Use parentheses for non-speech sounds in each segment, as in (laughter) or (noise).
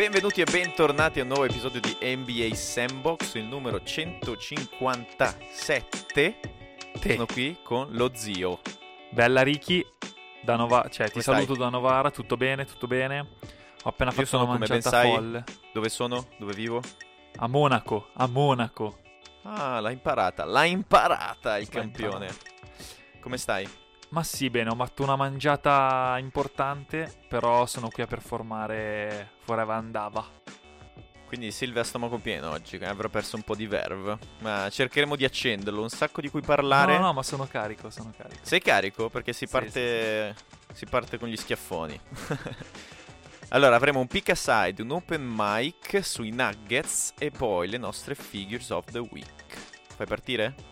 Benvenuti e bentornati a un nuovo episodio di NBA Sandbox, il numero 157. Te. Sono qui con lo zio. Bella Ricky, da Nova- cioè, ti Come saluto da Novara, tutto bene, tutto bene. Ho appena Io fatto sono, una come ben mangiata sai- folle. Dove sono? Dove vivo? A Monaco, a Monaco. Ah, l'ha imparata, l'ha imparata il L'ha campione. Come stai? Ma sì, bene, ho fatto una mangiata importante, però sono qui a performare Forever Andava. Quindi Silvia a stomaco pieno oggi, avrò perso un po' di verve. Ma cercheremo di accenderlo, un sacco di cui parlare. No, no, ma sono carico, sono carico. Sei carico? Perché si Sì, parte, si parte con gli schiaffoni. (laughs) allora, avremo un pick aside, un open mic sui Nuggets e poi le nostre figures of the week. Fai partire?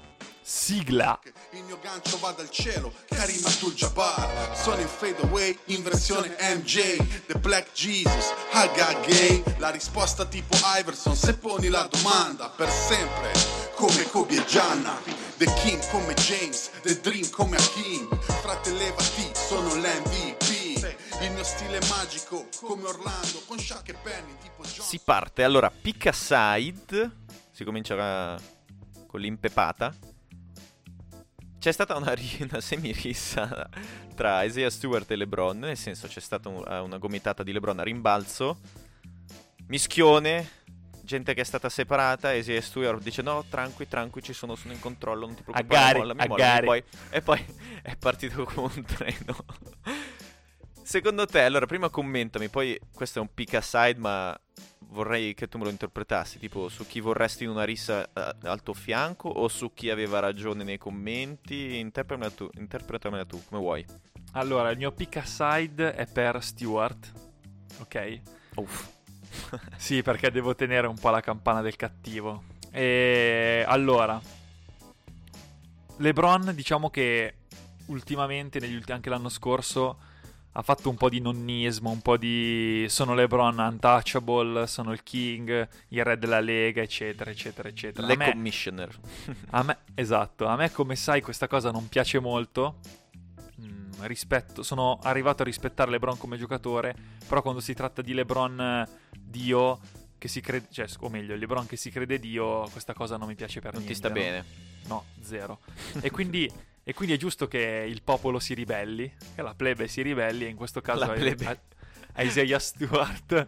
Sigla! Il mio gancio va dal cielo, Karim Abdul-Jabbar Sono in fade away, in versione MJ The Black Jesus, Haga Gay. La risposta tipo Iverson, se poni la domanda Per sempre, come Kobe e Gianna. The King come James, The Dream come Hakim Frate levati, sono l'MVP Il mio stile magico, come Orlando Con Shaq e Penny, tipo John. Si parte, allora, pick aside. Si comincia con l'impepata. C'è stata una, (laughs) una semirissa tra Isaiah Stewart e LeBron, nel senso c'è stata un- eh, una gomitata di LeBron a rimbalzo, mischione, gente che è stata separata, Isaiah Stewart dice no, tranqui, tranqui, ci sono, sono in controllo, non ti preoccupare, Agari, mollami, mollami", poi- e poi è partito come un treno. (laughs) Secondo te, allora prima commentami, poi questo è un pick aside, ma vorrei che tu me lo interpretassi, tipo su chi vorresti in una rissa eh, al tuo fianco o su chi aveva ragione nei commenti, interpretamela tu, interpretamela tu come vuoi. Allora, il mio pick aside è per Stewart, ok? Uff. (laughs) Sì, perché devo tenere un po' la campana del cattivo. E allora, LeBron, diciamo che ultimamente, negli ulti- anche l'anno scorso, ha fatto un po' di nonnismo, un po' di sono LeBron untouchable, sono il king, il re della lega, eccetera, eccetera, eccetera. Le A me- commissioner. (laughs) a me, esatto, a me come sai questa cosa non piace molto. Mm, rispetto, sono arrivato a rispettare LeBron come giocatore, però quando si tratta di LeBron eh, Dio, che si crede, cioè, o meglio, LeBron che si crede Dio, questa cosa non mi piace per non ti niente. sta no? bene. No, zero. e, quindi, (laughs) e quindi è giusto che il popolo si ribelli, che la plebe si ribelli, e in questo caso La è, è- Isaiah Stewart.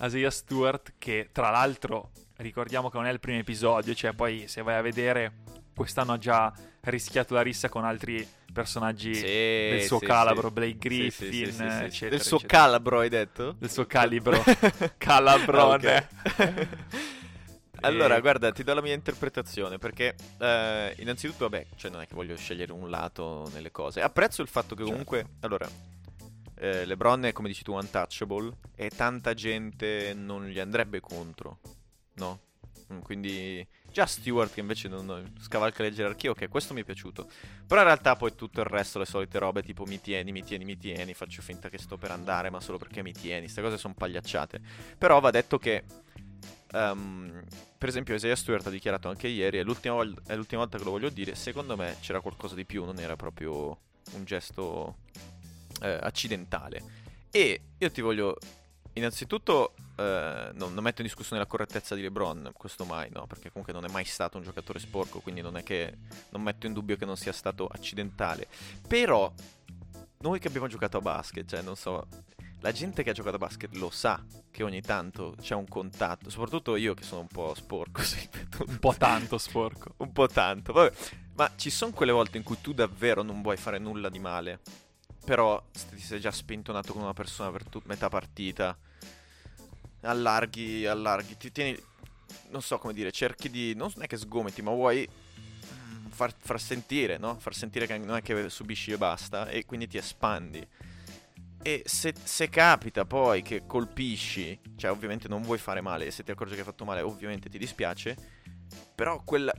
Isaiah Stewart, che tra l'altro ricordiamo che non è il primo episodio, cioè poi se vai a vedere, quest'anno ha già rischiato la rissa con altri personaggi Sì, del suo sì, calabro, sì. Blake Griffin, eccetera. Del suo eccetera. calabro hai detto? Del suo calibro. (laughs) Calabrone. (laughs) Allora, guarda, ti do la mia interpretazione perché eh, innanzitutto, vabbè, cioè non è che voglio scegliere un lato nelle cose. Apprezzo il fatto che Certo. comunque, allora, eh, LeBron è come dici tu untouchable e tanta gente non gli andrebbe contro, no? Mm, Quindi già Stewart che invece non, non scavalca le gerarchie, ok, questo mi è piaciuto. Però in realtà poi tutto il resto, le solite robe tipo mi tieni, mi tieni, mi tieni, faccio finta che sto per andare, ma solo perché mi tieni, queste cose sono pagliacciate. Però va detto che Ehm, per esempio, Isaiah Stewart ha dichiarato anche ieri, è l'ultima, vol- è l'ultima volta che lo voglio dire. Secondo me c'era qualcosa di più, non era proprio un gesto eh, accidentale. E io ti voglio. Innanzitutto, eh, non, non metto in discussione la correttezza di LeBron, questo mai, no? Perché comunque non è mai stato un giocatore sporco, quindi non è che. Non metto in dubbio che non sia stato accidentale. Però, noi che abbiamo giocato a basket, cioè, non so. La gente che ha giocato a basket lo sa che ogni tanto c'è un contatto, soprattutto io che sono un po' sporco, (laughs) sì, Un po' tanto sporco. un po' tanto. Vabbè, ma ci sono quelle volte in cui tu davvero non vuoi fare nulla di male, però ti sei già spintonato con una persona per tut- metà partita, allarghi, allarghi, ti tieni, non so come dire, cerchi di, non è che sgomiti, ma vuoi mm, far, far sentire, no? Far sentire che non è che subisci e basta, e quindi ti espandi. E se, se capita poi che colpisci, cioè ovviamente non vuoi fare male, e se ti accorgi che hai fatto male, ovviamente ti dispiace, però quella...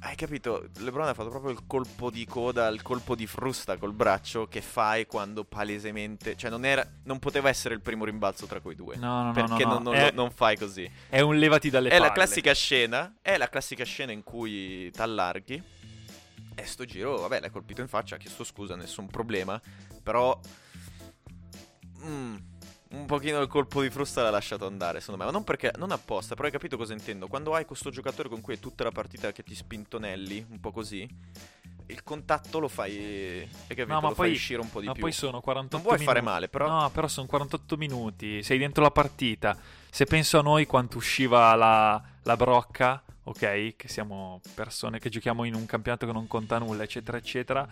Hai capito? LeBron ha fatto proprio il colpo di coda, il colpo di frusta col braccio che fai quando palesemente... Cioè non, era, non poteva essere il primo rimbalzo tra quei due. No, no, no, perché no, no. non, non- È- non fai così. È un levati dalle È la palle. classica scena, è la classica scena in cui t'allarghi e sto giro, vabbè, l'hai colpito in faccia, ha chiesto scusa, nessun problema, però mm, un pochino il colpo di frusta l'ha lasciato andare, secondo me. Ma non perché, non apposta, però hai capito cosa intendo. Quando hai questo giocatore con cui è tutta la partita che ti spintonelli, un po' così, il contatto lo fai, capito? No, ma lo poi, fai uscire un po' di ma più. poi sono 48 non vuoi minuti. fare male, però... No, però sono 48 minuti. Sei dentro la partita. Se penso a noi quanto usciva la, la brocca, ok? Che siamo persone che giochiamo in un campionato che non conta nulla, eccetera, eccetera.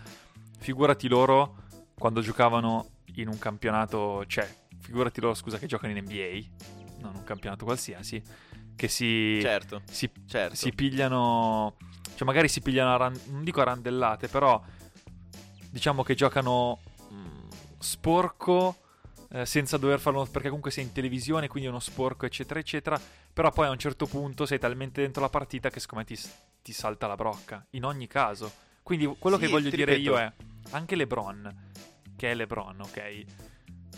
Figurati loro quando giocavano in un campionato, cioè, figurati loro, scusa, che giocano in NBA, non un campionato qualsiasi, che si, Certo, si, certo. si pigliano, cioè magari si pigliano, a ran- non dico a randellate, però diciamo che giocano mm, sporco eh, senza dover farlo, perché comunque sei in televisione, quindi è uno sporco, eccetera, eccetera, però poi a un certo punto sei talmente dentro la partita che secondo me ti, ti salta la brocca, in ogni caso. Quindi quello Sì, che voglio dire ripeto. io è, anche LeBron, che è LeBron, ok?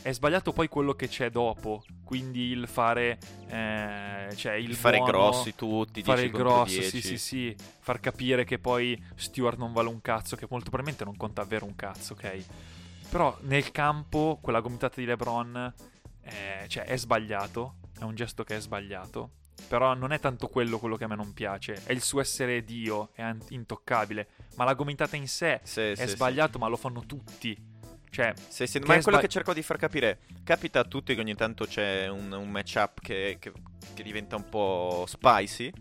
È sbagliato poi quello che c'è dopo, quindi il fare, eh, cioè il Il fare buono, grossi tutti, fare 10 il grosso, 10. sì, sì, sì, far capire che poi Stewart non vale un cazzo, che molto probabilmente non conta davvero un cazzo, ok? Però nel campo quella gomitata di LeBron è, cioè, è sbagliato, è un gesto che è sbagliato, però non è tanto quello quello che a me non piace, è il suo essere Dio, è intoccabile, ma la gomitata in sé Sì, è sì, sì. sbagliato, ma lo fanno tutti. Cioè, Sì, sì, ma è quello sbag- che cerco di far capire. Capita a tutti che ogni tanto c'è un, un matchup che, che, che diventa un po' spicy.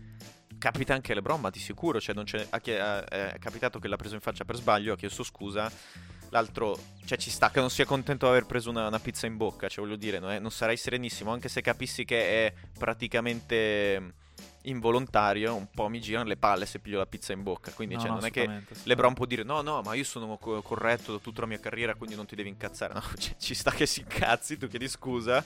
Capita anche a LeBron, ma di sicuro. Cioè, non c'è, a chi- a- è capitato che l'ha preso in faccia per sbaglio, ha chiesto scusa. L'altro, cioè, ci sta che non sia contento di aver preso una, una pizza in bocca. Cioè, voglio dire, non, è- non sarai serenissimo, anche se capissi che è praticamente involontario. Un po' mi girano le palle se piglio la pizza in bocca. Quindi, no, cioè, no, non è che LeBron può dire no, no, ma io sono co- corretto da tutta la mia carriera, quindi non ti devi incazzare. No, (laughs) cioè, ci sta che si incazzi, tu chiedi scusa.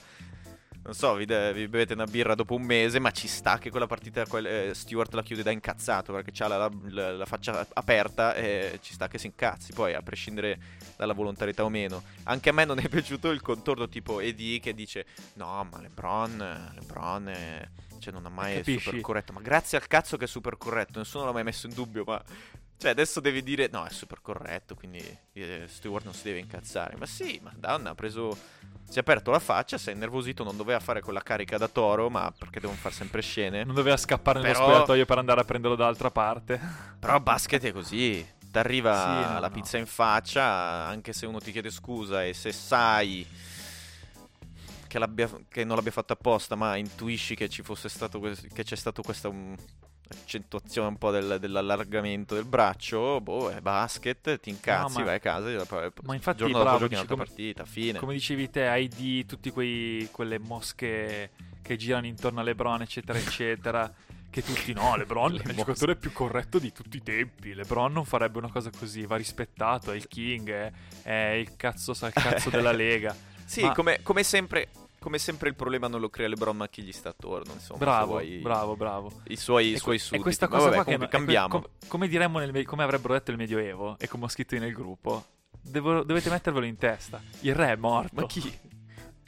Non so, vi, de- vi bevete una birra dopo un mese, ma ci sta che quella partita quel- eh, Stewart la chiude da incazzato perché ha la, la- la faccia aperta e ci sta che si incazzi. Poi, a prescindere dalla volontarietà o meno, anche a me non è (laughs) piaciuto il contorno tipo Eddie che dice no, ma LeBron, LeBron è- cioè, non ha mai Capisci? super corretto. Ma grazie al cazzo che è super corretto, nessuno l'ha mai messo in dubbio, ma cioè, adesso devi dire no, è super corretto, quindi eh, Stewart non si deve incazzare. Ma sì, ma Down ha preso. Si è aperto la faccia, si è innervosito, non doveva fare quella carica da toro, ma perché devono fare sempre scene. Non doveva scappare nello Però- spogliatoio per andare a prenderlo dall'altra parte. Però basket è così. Ti arriva Sì, no, la no. pizza in faccia, anche se uno ti chiede scusa e se sai che, l'abbia- che non l'abbia fatto apposta, ma intuisci che ci fosse stato que- che c'è stato questa um, accentuazione un po' del- dell'allargamento del braccio, boh, è basket, ti incazzi, No, ma- vai a casa, Ma infatti, giorno dopo bravo, giochi dici un'altra come- partita, fine. Come dicevi te, hai di tutti quei quelle mosche che girano intorno a LeBron, eccetera, eccetera. che tutti no, (laughs) LeBron Le è il mosche. giocatore più corretto di tutti i tempi. LeBron non farebbe una cosa così, va rispettato, è il king, è, è il cazzo sa il cazzo della (laughs) lega. Sì, Ma- come, come sempre... Come sempre il problema non lo crea LeBron ma chi gli sta attorno, insomma. Bravo, vuoi- bravo, bravo. I suoi, i E suoi sudditi. E questa cosa vabbè, qua che comunque e que- cambiamo. com- come diremmo nel me- come avrebbero detto il Medioevo e come ho scritto nel gruppo. devo- dovete mettervelo in testa. Il re è morto. Ma chi?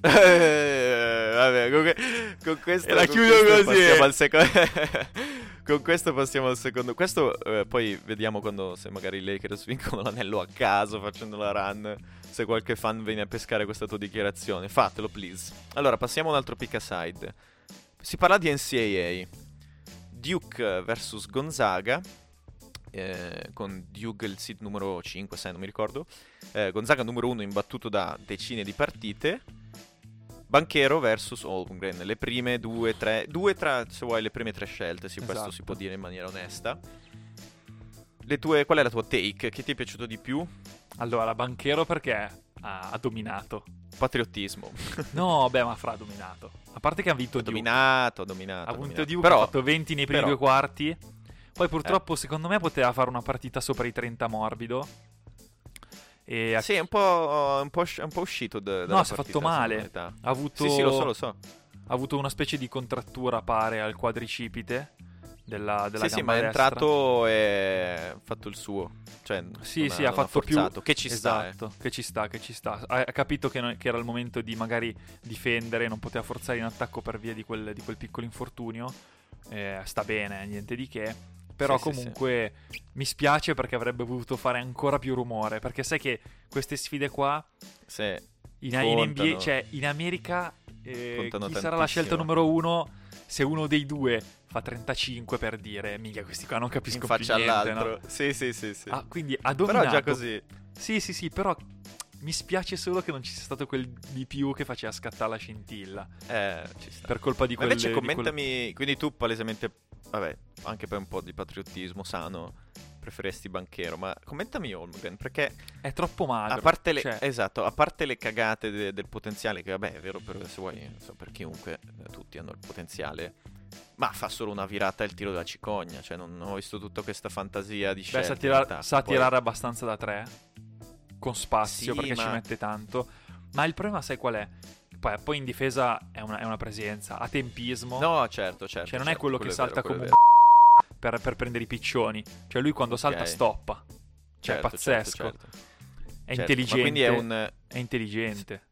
Eh, (laughs) vabbè, con, que- con questo E la con chiudo questo così. Passiamo al secondo. (laughs) con questo passiamo al secondo. Questo eh, poi vediamo quando se magari i Lakers vincono l'anello a caso facendo la run. Se qualche fan viene a pescare questa tua dichiarazione, fatelo please. Allora, passiamo a un altro pick aside. Si parla di NCAA. Duke vs Gonzaga. eh, con Duke il seed numero 5, 6, non mi ricordo. Eh, Gonzaga numero 1 imbattuto da decine di partite. Banchero versus Holmgren, le prime due, tre, due tra, se vuoi, le prime tre scelte, sì, questo Esatto. si può dire in maniera onesta. Le tue, qual è la tua take? Chi ti è piaciuto di più? Allora, Banchero perché ha, ha dominato. Patriottismo. No, beh, ma fra ha dominato. A parte che ha vinto ha Duke. dominato, ha dominato. Ha vinto dominato. Duke, Però, ha fatto 20 nei primi però- due quarti. Poi purtroppo, secondo me, poteva fare una partita sopra i 30 morbido. E sì, è un po', un po', usci- un po' uscito da, No, si è fatto male. ha avuto, Sì, sì, lo so, lo so. ha avuto una specie di contrattura, pare, al quadricipite della, della Sì, sì, ma è destra. entrato e ha fatto il suo. Cioè, Sì, sì, ha, ha fatto più- forzato. Che ci sta, eh. Esatto, che ci sta, che ci sta. Ha, ha capito che, non- che era il momento di magari difendere, non poteva forzare in attacco per via di quel, di quel piccolo infortunio. Eh, sta bene, niente di che. Però Sì, sì, comunque mi spiace perché avrebbe voluto fare ancora più rumore. Perché sai che queste sfide qua Sì. In, in. NBA, cioè, in America, eh, sarà la scelta numero uno? Se uno dei due fa 35 per dire, mica questi qua non capiscono faccia più niente, all'altro. no? Sì, sì, sì, sì. Ah, quindi ha Però dominato. già così. Sì, sì, sì, però mi spiace solo che non ci sia stato quel di più che faceva scattare la scintilla. Eh, ci sta. Per colpa di Ma quelle... invece commentami, quindi tu palesemente, vabbè, anche per un po' di patriottismo sano, preferesti Banchero, ma commentami Holmgren, perché È troppo magro. a parte le, cioè, esatto, a parte le cagate de- del potenziale, che vabbè è vero per, se vuoi, insomma, per chiunque, eh, tutti hanno il potenziale, ma fa solo una virata e il tiro della cicogna, cioè non, ho visto tutta questa fantasia di beh, scelte. sa, tirar- attacco. sa Poi- tirare abbastanza da tre, con spazio, Sì, perché ci ma- mette tanto. Ma il problema sai qual è? Poi, poi in difesa è una, è una presenza, ha tempismo. No, certo, certo. Cioè, non è certo, quello che è salta vero, quello come un. Per, per prendere i piccioni. Cioè, lui quando salta Ok. stoppa. Cioè, è Certo, pazzesco. certo, certo. È Certo, intelligente. Ma quindi è un... È intelligente.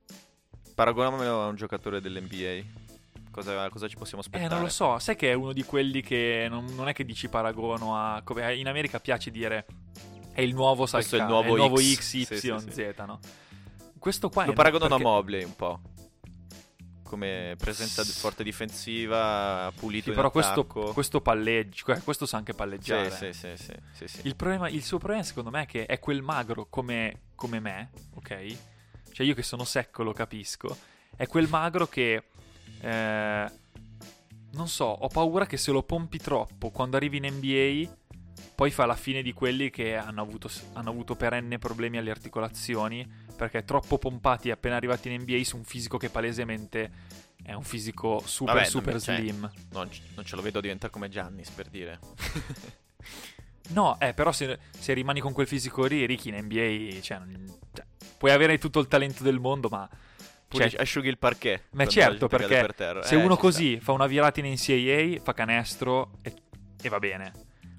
Paragonamelo a un giocatore dell'NBA. Cosa, cosa ci possiamo Eh, aspettare? non lo so. Sai che è uno di quelli che non, non è che dici paragono a. Come in America piace dire. È il nuovo Questo è il Salca- nuovo X. XYZ, Sì, sì, sì. no? Questo qua è Lo no, paragonano perché- a Mobley un po'. Come presenza forte difensiva, pulito Sì, però questo, questo palleggia. Questo sa anche palleggiare. sì, sì, sì, sì, sì. Il, problema, il suo problema, secondo me, è che è quel magro come, come me, ok? Cioè, io che sono secco lo capisco. È quel magro che. eh, non so, ho paura che se lo pompi troppo quando arrivi in NBA, poi fa la fine di quelli che hanno avuto, hanno avuto perenne problemi alle articolazioni. Perché troppo pompati appena arrivati in NBA su un fisico che palesemente è un fisico super, Vabbè, super non- cioè, slim. Non, non ce lo vedo diventare come Giannis, per dire. (laughs) No, eh, però se, se rimani con quel fisico lì, Ricky in NBA, cioè, cioè, puoi avere tutto il talento del mondo, ma... Cioè, asciughi il parquet. ma certo, perché per se Eh, uno così fa una virata in NCAA, fa canestro e, e va bene.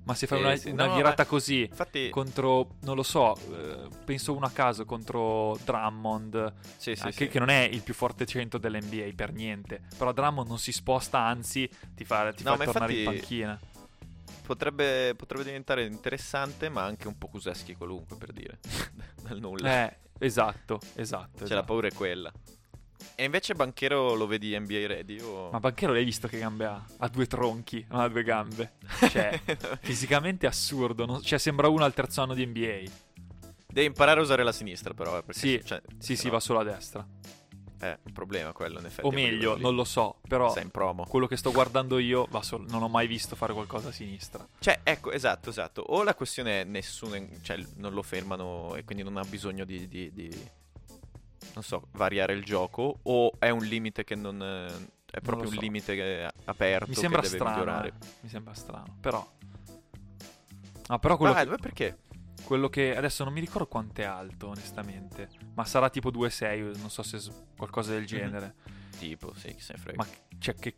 Ma se fai una, sì, una no, virata ma- così. Infatti, contro, non lo so, eh, penso uno a caso, contro Drummond, sì, sì, eh, sì. che, che non è il più forte centro dell'NBA per niente, però Drummond non si sposta, anzi ti fa, ti No, fa tornare in infatti- panchina. potrebbe, potrebbe diventare interessante, ma anche un po' Kuseschi qualunque, per dire. (laughs) Dal nulla. Eh, esatto, esatto. Cioè, esatto. la paura è quella. E invece Banchero lo vedi NBA ready? O... Ma Banchero l'hai visto che gambe ha? Ha due tronchi, non ha due gambe. Cioè, (laughs) fisicamente assurdo. non- cioè, sembra uno al terzo anno di NBA. Devi imparare a usare la sinistra, però. eh, perché Sì, cioè, Sì, sì, no- va solo a destra. È un problema quello, in effetti. O meglio, non lo so, però Sei in promo. quello che sto guardando io va solo- non ho mai visto fare qualcosa a sinistra. Cioè, ecco, esatto, esatto. O la questione è nessuno, cioè, non lo fermano e quindi non ha bisogno di, di- di- non so, variare il gioco, o è un limite che non... è proprio lo un so. limite che è aperto Mi sembra che deve strano. migliorare. eh. Mi sembra strano, però... Ah, però quello, Ma, che, perché? quello che adesso non mi ricordo quanto è alto, onestamente. Ma sarà tipo 2,6, non so se s- qualcosa del genere. Tipo, sì, chi se ne frega. Ma cioè, che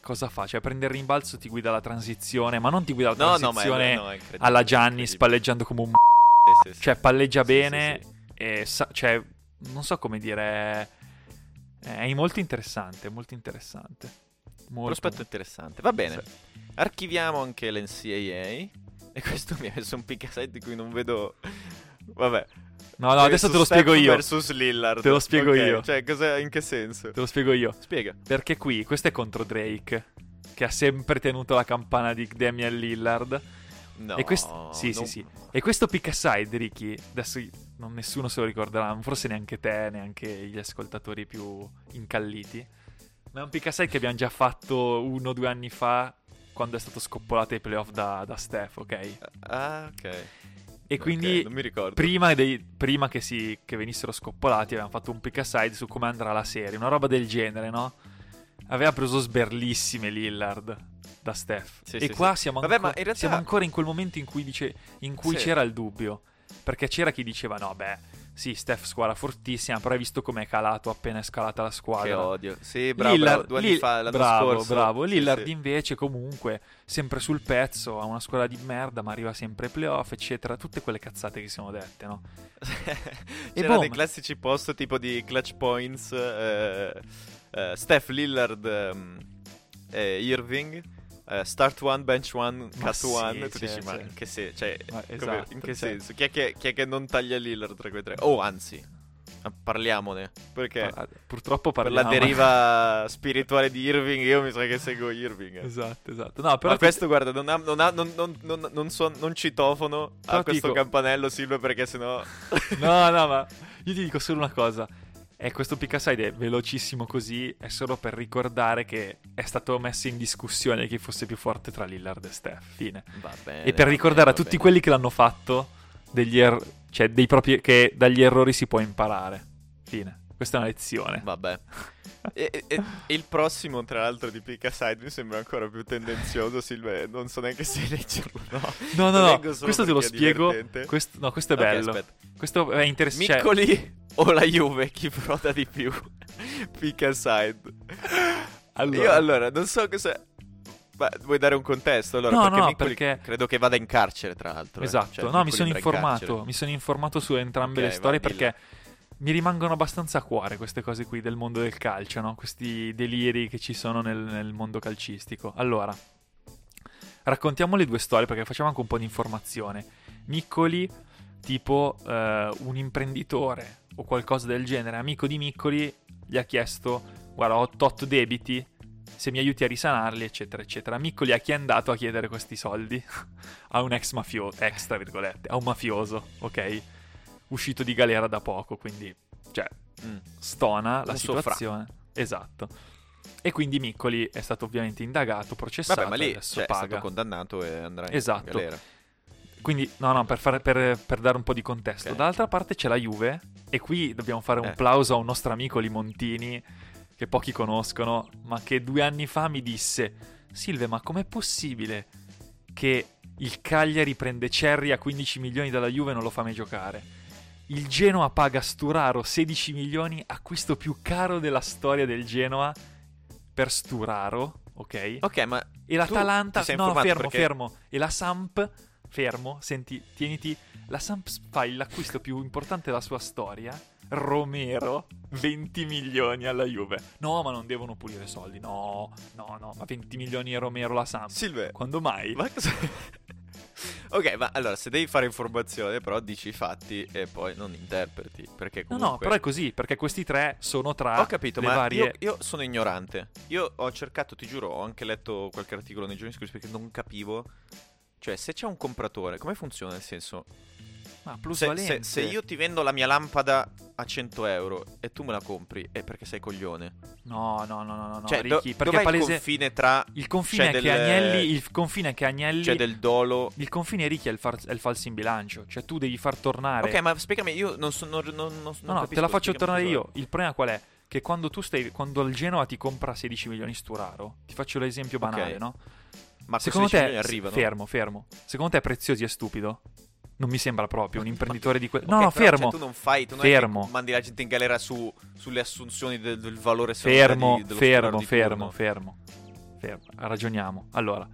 cosa fa? Cioè, prende il rimbalzo, ti guida la transizione, ma non ti guida la no, no, ma è, transizione no, alla è Giannis incredibile. palleggiando come un Sì, sì, sì. cioè palleggia bene e sa- cioè non so come dire è, molto interessante, molto interessante. Molto. Prospetto interessante. Va bene. Sì. Archiviamo anche l'NCAA. E questo mi ha messo un pick aside di cui non vedo... Vabbè. No, no, adesso te lo spiego io. Versus Lillard. Te lo spiego Ok, io. Cioè, cosa, in che senso? Te lo spiego io. Spiega. Perché qui questo è contro Drake che ha sempre tenuto la campana di Damian Lillard No. E questo- sì, sì, non- sì. e questo pick aside, Ricky, adesso non nessuno se lo ricorderà, forse neanche te, neanche gli ascoltatori più incalliti. Ma è un pick aside che abbiamo già fatto uno o due anni fa quando è stato scoppolato ai playoff da, da Steph, ok? Ah, ok. E quindi ricordo. prima, dei- prima che, si, che venissero scoppolati avevamo fatto un pick aside su come andrà la serie, una roba del genere, no? Aveva preso sberlissime Lillard da Steph. Sì, e sì, qua sì. Siamo, Vabbè, anco- ma in realtà- siamo ancora in quel momento in cui, dice, in cui c'era il dubbio. Perché c'era chi diceva: no, beh, sì, Steph squadra fortissima, però hai visto com'è calato appena è scalata la Che squadra. odio. Sì, bravo, Lillard, bravo, due anni Lill- fa, l'anno bravo, scorso. bravo. Sì, Lillard sì. invece comunque sempre sul pezzo, ha una squadra di merda, ma arriva sempre ai playoff, eccetera. Tutte quelle cazzate che siamo dette, no? (laughs) C'erano boom. dei classici post tipo di clutch points. eh, eh, Steph Lillard, eh, Irving. Eh, start one, bench one, Ma cut sì, one. E tu dici, ma in che, se- cioè, Ma come- esatto, in che cioè. senso? Chi è che, chi è che non taglia Lillard tra quei tre? Oh, anzi, Parliamone. Perché Ah, Purtroppo per parliamo. la deriva (laughs) spirituale di Irving, io mi sa che seguo Irving. esatto, esatto. No, però Ma questo, guarda, non, ha, non, ha- non, non, non, non, so- non citofono Però a questo dico- campanello, Silvio, perché sennò... (laughs) No, no, ma io ti dico solo una cosa. E questo pick aside è velocissimo così, è solo per ricordare che è stato messo in discussione chi fosse più forte tra Lillard e Steph. Fine. Bene, e per ricordare bene, a tutti bene. quelli che l'hanno fatto, degli er- cioè dei propri- che dagli errori si può imparare. Fine. Questa è una lezione. Vabbè. (laughs) E, e- il prossimo, tra l'altro, di Pick Aside mi sembra ancora più tendenzioso, Silvio. e Non so neanche se leggerlo. No, No, no, no. Questo te lo spiego. Questo, no, questo è Ok, bello. aspetta. Questo è interessante. Miccoli o la Juve? Chi froda di più? (laughs) Pick Aside. allora, Io allora, non so cosa... Ma vuoi dare un contesto? Allora, No, perché no, Miccoli perché- credo che vada in carcere, tra l'altro. eh. Esatto, Cioè, no, mi sono andrà in informato, mi sono informato su entrambe Ok, le storie perché mi rimangono abbastanza a cuore queste cose qui del mondo del calcio, no? Questi deliri che ci sono nel, nel mondo calcistico. Allora, raccontiamo le due storie perché facciamo anche un po' di informazione. Miccoli, tipo eh, un imprenditore o qualcosa del genere, amico di Miccoli, gli ha chiesto, guarda, ho tot debiti, se mi aiuti a risanarli, eccetera, eccetera. Miccoli a chi è andato a chiedere questi soldi? (laughs) a un ex mafioso, ex tra virgolette, a un mafioso, ok? Uscito di galera da poco, quindi, cioè, Mm. stona la Un situazione. Esatto. E quindi Miccoli è stato ovviamente indagato, processato, Vabbè, ma lì adesso cioè, è paga. stato condannato e andrà in Esatto. galera. Quindi, no, no, per, fare- per- per dare un po' di contesto. Ok. Dall'altra parte c'è la Juve, e qui dobbiamo fare un Eh. plauso a un nostro amico Limontini, che pochi conoscono, ma che due anni fa mi disse: Silve, ma com'è possibile che il Cagliari prende Cerri a 15 milioni dalla Juve e non lo fa mai giocare? Il Genoa paga Sturaro 16 milioni, acquisto più caro della storia del Genoa per Sturaro, ok? Ok, ma E l'Atalanta, no, fermo, perché- fermo. E la Samp, fermo, senti, tieniti. La Samp fa l'acquisto più importante della sua storia. Romero, 20 milioni alla Juve. No, ma non devono pulire soldi. No, no, no, ma 20 milioni e Romero la Samp. Silve, Quando mai? ma cosa... (laughs) ok, ma allora, se devi fare informazione, però dici i fatti e poi non interpreti, perché No, comunque... no, però è così, perché questi tre sono tra Ho capito, ma varie... io, io sono ignorante. Io ho cercato, ti giuro, ho anche letto qualche articolo nei giorni scorsi perché non capivo. Cioè, se c'è un compratore, come funziona? Nel senso, Ma se, plusvalenze. se- se io ti vendo la mia lampada a 100 euro e tu me la compri, è perché sei coglione. No, no, no, no, no, cioè, do- Ricky, perché dov'è è palese... il confine tra... Il confine del- Agnelli... Il confine è che Agnelli... C'è del dolo... Il confine Ricky è il, far- è il falso in bilancio, cioè tu devi far tornare. Ok, ma spiegami, io non sono... Non, non, non no, no, te la faccio tornare io. Il problema qual è? Che quando tu stai. Quando il Genoa ti compra 16 milioni Sturaro, ti faccio l'esempio banale, Ok. no? Ma Secondo te. arrivano? Fermo, fermo. Secondo te Preziosi è stupido? Non mi sembra proprio un imprenditore di quel. Ok, No, no, però, fermo. Cioè, tu non fai, tu non Fermo. mandi la gente in galera su, sulle assunzioni del, del valore Fermo, di, fermo, fermo, fermo. Fermo. Ragioniamo. Allora,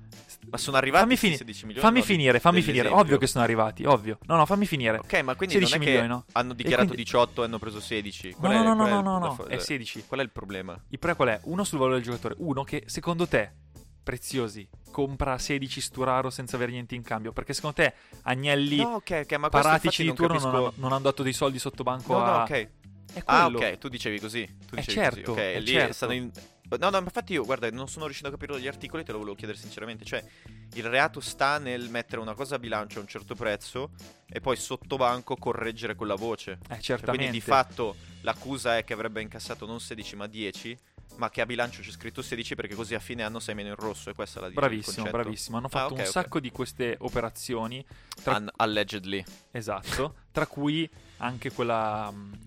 Ma sono arrivati fammi, fini- 16 milioni? fammi no? finire, fammi finire. Ovvio che sono arrivati, ovvio. No, no, fammi finire. Ok, ma quindi 16 non è milioni, che no? hanno dichiarato quindi- 18 e hanno preso 16. No, Qual no, è- no, qual no, è no, il- no, la- è 16. Qual è il problema? Il problema qual è? Uno sul valore del giocatore. Uno che secondo te, Preziosi, compra 16 Sturaro senza avere niente in cambio. Perché secondo te Agnelli, No, ok, ok, ma paratici di non turno, non, hanno, non hanno dato dei soldi sotto banco No, no, a... ok. È Ah, ok, tu dicevi così. Tu dicevi certo, così. Ok, eh, lì certo. stanno in... No, no, infatti io, guarda, non sono riuscito a capire gli articoli, te lo volevo chiedere sinceramente. Cioè, il reato sta nel mettere una cosa a bilancio a un certo prezzo e poi sotto banco correggere quella voce. Eh, Cioè, certamente. quindi di fatto l'accusa è che avrebbe incassato non 16 ma 10, ma che a bilancio c'è scritto 16 perché così a fine anno sei meno in rosso e questa è la Bravissimo, bravissimo. Hanno Ah, fatto ok, un ok. sacco di queste operazioni. Tra... Un- allegedly. Esatto. tra cui anche quella... mh,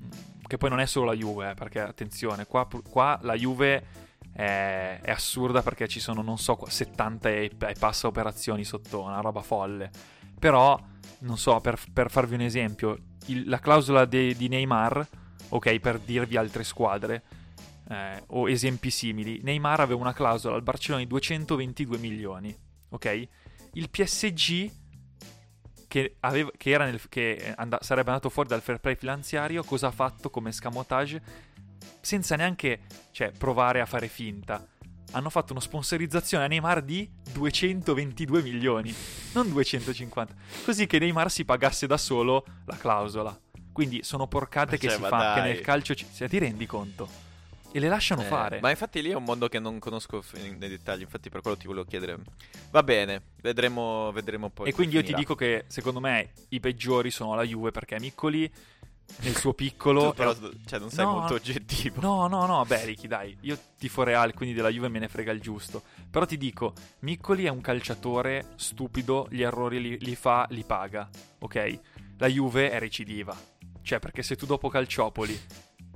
Che poi non è solo la Juve, eh, perché attenzione, qua, qua la Juve è, è assurda perché ci sono, non so, qua- 70 e, e passa operazioni sotto, una roba folle. Però, non so, per, per farvi un esempio, il- la clausola de- di Neymar, ok, per dirvi altre squadre, eh, o esempi simili, Neymar aveva una clausola al Barcellona di 222 milioni, ok? Il PSG che, aveva- che era nel- che and- sarebbe andato fuori dal fair play finanziario, cosa ha fatto come scamotage? Senza neanche cioè, provare a fare finta. Hanno fatto una sponsorizzazione a Neymar di 222 milioni, non 250. Così che Neymar si pagasse da solo la clausola. Quindi sono porcate che Cioè, si ma fa, che dai. nel calcio ci... se ti rendi conto? E le lasciano Eh, fare. Ma infatti lì è un mondo che non conosco nei dettagli, infatti per quello ti volevo chiedere. Va bene, vedremo, vedremo poi. E quindi io ti finirà. dico che secondo me i peggiori sono la Juve perché Miccoli nel suo piccolo... (laughs) Tu però, cioè, non sei No, molto oggettivo. No, no, no, (laughs) beh, Ricky, dai, io tifo Real, quindi della Juve me ne frega il giusto. Però ti dico, Miccoli è un calciatore stupido, gli errori li, li fa, li paga, ok? La Juve è recidiva. Cioè, perché se tu dopo Calciopoli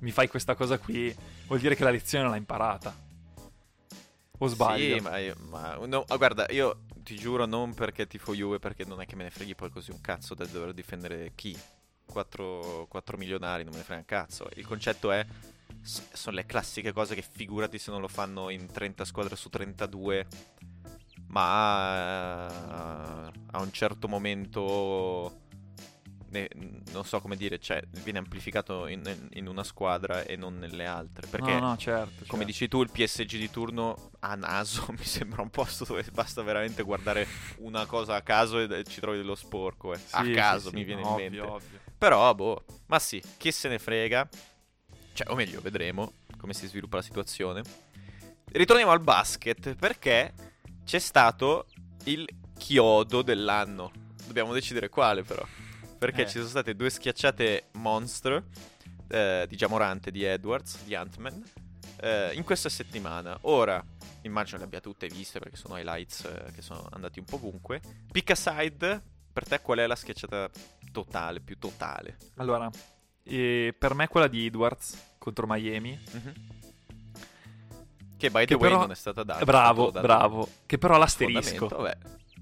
mi fai questa cosa qui, vuol dire che la lezione l'ha imparata. O sbaglio? Sì, ma, io- ma- no, ah, guarda, io ti giuro non perché tifo Juve, perché non è che me ne freghi poi così un cazzo da dover difendere chi? 4, milionari, non me ne frega un cazzo. Il concetto è, sono le classiche cose che figurati se non lo fanno in 30 squadre su 32, ma eh, a un certo momento... ne- non so come dire, cioè viene amplificato in, in una squadra e non nelle altre. Perché no, no, certo. come certo. dici tu, il PSG di turno a naso (laughs) mi sembra un posto dove basta veramente guardare una cosa a caso e ci trovi dello sporco. eh. a Sì, sì, caso sì, mi viene ovvio, in mente. ovvio. Però, boh, ma sì, chi se ne frega. Cioè, o meglio, vedremo come si sviluppa la situazione. Ritorniamo al basket perché c'è stato il chiodo dell'anno. Dobbiamo decidere quale, però. Perché Eh. ci sono state due schiacciate monster eh, di Giamorante di Edwards, di Ant-Man, eh, in questa settimana. Ora, immagino le abbia tutte viste perché sono highlights eh, che sono andati un po' ovunque. Pick aside, per te qual è la schiacciata totale, più totale? Allora, per me quella di Edwards contro Miami. Mhm. Che by Che the way però- non è stata data. bravo, dato bravo. Che però l'asterisco. vabbè.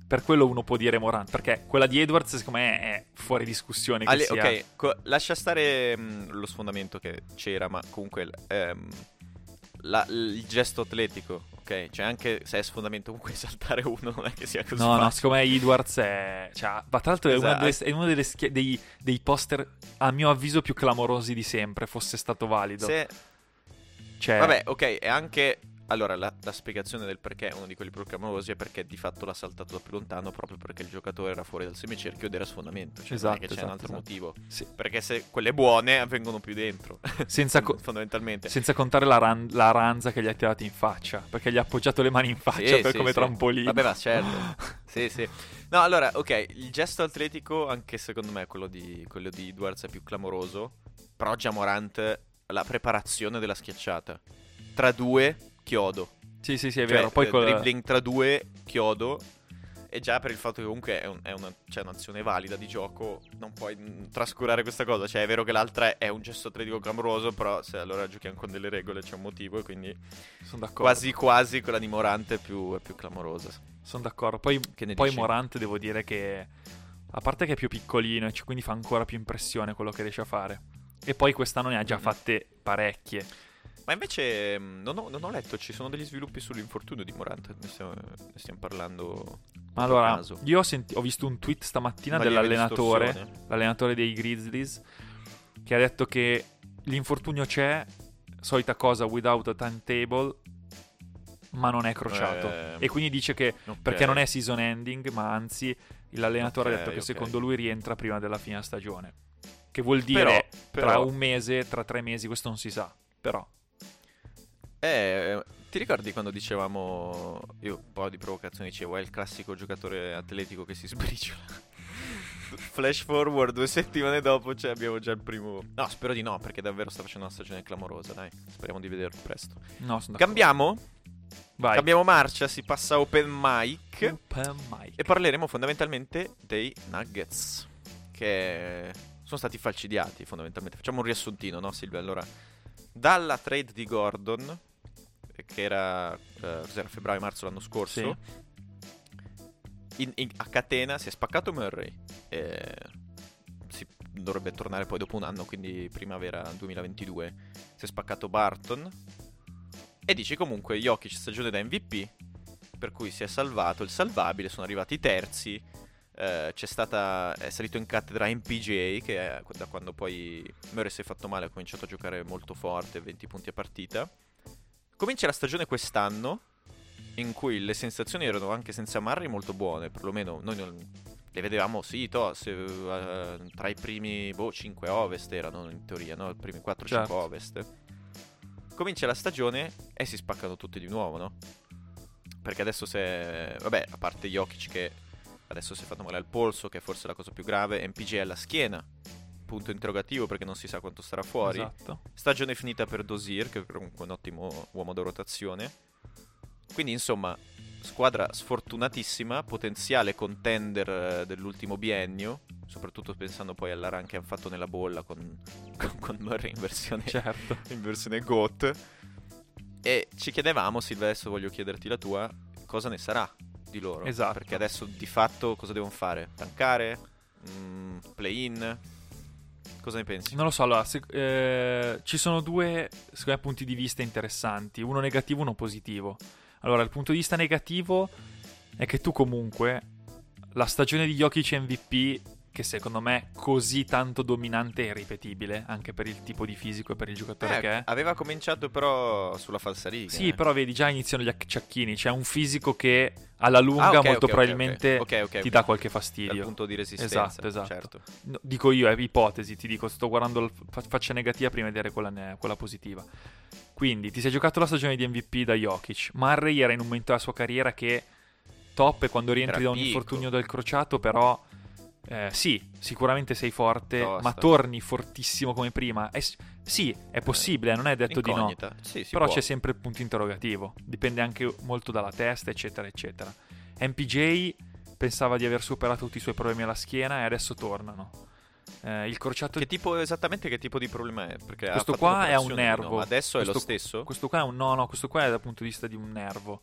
Per quello uno può dire Morant. Perché quella di Edwards, secondo me, è fuori discussione. Ale- ok, co- lascia stare mh, lo sfondamento che c'era, ma comunque ehm, la- il gesto atletico, ok? Cioè anche se è sfondamento comunque (laughs) saltare uno non è che sia così No, no, facile. secondo me Edwards è. Cioè, ma tra l'altro è Esatto. delle- è uno delle schie- dei, dei poster, a mio avviso, più clamorosi di sempre. Fosse stato valido. Se- Cioè, Vabbè, ok, è anche... Allora, la, la spiegazione del perché è uno di quelli più clamorosi è perché di fatto l'ha saltato da più lontano proprio perché il giocatore era fuori dal semicerchio ed era sfondamento. Cioè, non è Esatto, che c'è un esatto, altro esatto. motivo. sì. Perché se quelle buone avvengono più dentro. (laughs) Senza, co- fondamentalmente. senza contare la, ran- la ranza che gli ha tirato in faccia. Perché gli ha appoggiato le mani in faccia Sì, per sì, come sì. trampolino. Vabbè, ma certo. (laughs) sì, sì. No, allora, ok, il gesto atletico, anche secondo me quello di, quello di Edwards è più clamoroso. Però già Morant, la preparazione della schiacciata. Tra due, chiodo. Sì, sì, sì, è Cioè, vero. Poi eh, col- dribbling tra due, chiodo. E già per il fatto che comunque è, un- è una, c'è un'azione valida di gioco, non puoi mm, trascurare questa cosa. Cioè, è vero che l'altra è, è un gesto atletico clamoroso, però se allora giochiamo con delle regole c'è un motivo e quindi Sono d'accordo. quasi quasi quella di Morant è più, è più clamorosa. Sono d'accordo. Poi, poi dici? Morant devo dire che, a parte che è più piccolino, e quindi fa ancora più impressione quello che riesce a fare. E poi quest'anno ne ha già Mhm. fatte parecchie. Ma invece mh, non ho, non ho letto, ci sono degli sviluppi sull'infortunio di Morant, ne stiamo, ne stiamo parlando. Ma allora, caso. io ho, senti- ho visto un tweet stamattina Una dell'allenatore, l'allenatore dei Grizzlies, che ha detto che l'infortunio c'è, solita cosa without a timetable, ma non è crociato. Eh, E quindi dice che ok. perché non è season ending, ma anzi l'allenatore ha Ok, detto che ok. secondo lui rientra prima della fine stagione. Che vuol dire Però, tra però- un mese, tra tre mesi, questo non si sa. Però, Eh, ti ricordi quando dicevamo, io un po' di provocazione dicevo, è il classico giocatore atletico che si sbriciola. (laughs) Flash forward due settimane dopo cioè, abbiamo già il primo... No, spero di no, perché davvero sta facendo una stagione clamorosa, dai. Speriamo di vederlo presto. no, sono. Cambiamo? Vai. Cambiamo marcia, si passa a open mic. Open mic. E parleremo fondamentalmente dei Nuggets, che sono stati falcidiati fondamentalmente. Facciamo un riassuntino, no Silvia? Allora, dalla trade di Gordon, eh, che era, eh, febbraio-marzo l'anno scorso, in- in- a catena si è spaccato Murray. E si dovrebbe tornare poi dopo un anno, quindi primavera 2022. Si è spaccato Barton. E dici comunque Jokic stagione da MVP, per cui si è salvato il salvabile, sono arrivati i terzi. eh, c'è stata, è salito in cattedra MPJ che è da quando poi Murray si è fatto male ha cominciato a giocare molto forte, 20 punti a partita. Comincia la stagione quest'anno in cui le sensazioni erano anche senza Murray molto buone, perlomeno noi non- le vedevamo, sì, to, se, uh, tra i primi boh, 5 ovest erano in teoria, no? I primi 4-5 Certo. ovest. Comincia la stagione e si spaccano tutti di nuovo, no? Perché adesso se... Vabbè, a parte Jokic che adesso si è fatto male al polso, che è forse la cosa più grave, MPG alla schiena, punto interrogativo perché non si sa quanto starà fuori. Esatto. Stagione finita per Dosier, che è comunque un ottimo uomo da rotazione. Quindi, insomma, squadra sfortunatissima, potenziale contender eh, dell'ultimo biennio, soprattutto pensando poi alla run che hanno fatto nella bolla con, (laughs) con, con Murray in versione, Certo. (laughs) in versione GOAT. E ci chiedevamo, Silvia, adesso voglio chiederti la tua, cosa ne sarà di loro? Esatto. Perché adesso di fatto cosa devono fare? Tankare? Mm, play-in? Cosa ne pensi? Non lo so, allora, se- eh, ci sono due, me, punti di vista interessanti, uno negativo e uno positivo. Allora, il punto di vista negativo è che tu comunque la stagione di Jokic MVP, che secondo me è così tanto dominante e irripetibile, anche per il tipo di fisico e per il giocatore Eh, che è. aveva cominciato però sulla falsariga. Sì, eh. però vedi, già iniziano gli acciacchini, c'è un fisico che alla lunga Ah, ok, molto ok, ok, probabilmente ok. Ok, ok, ti dà qualche Dal fastidio. punto di resistenza. Esatto, esatto. Certo. No, dico io, è ipotesi, ti dico, sto guardando la fa- faccia negativa prima di vedere quella, ne- quella positiva. Quindi, ti sei giocato la stagione di MVP da Jokic. Murray era in un momento della sua carriera che top e quando rientri Era da un infortunio del crociato, però eh, sì, sicuramente sei forte, Tosta. ma torni fortissimo come prima. È sì, è possibile, non è detto di no. Incognita. Sì, Però può. c'è sempre il punto interrogativo. Dipende anche molto dalla testa, eccetera, eccetera. MPJ pensava di aver superato tutti i suoi problemi alla schiena e adesso tornano. Eh, il crociato Che tipo, esattamente che tipo di problema è? Perché Questo qua è un nervo. no? Adesso è lo Questo- stesso? Questo qua è un no, no, questo qua è dal punto di vista di un nervo.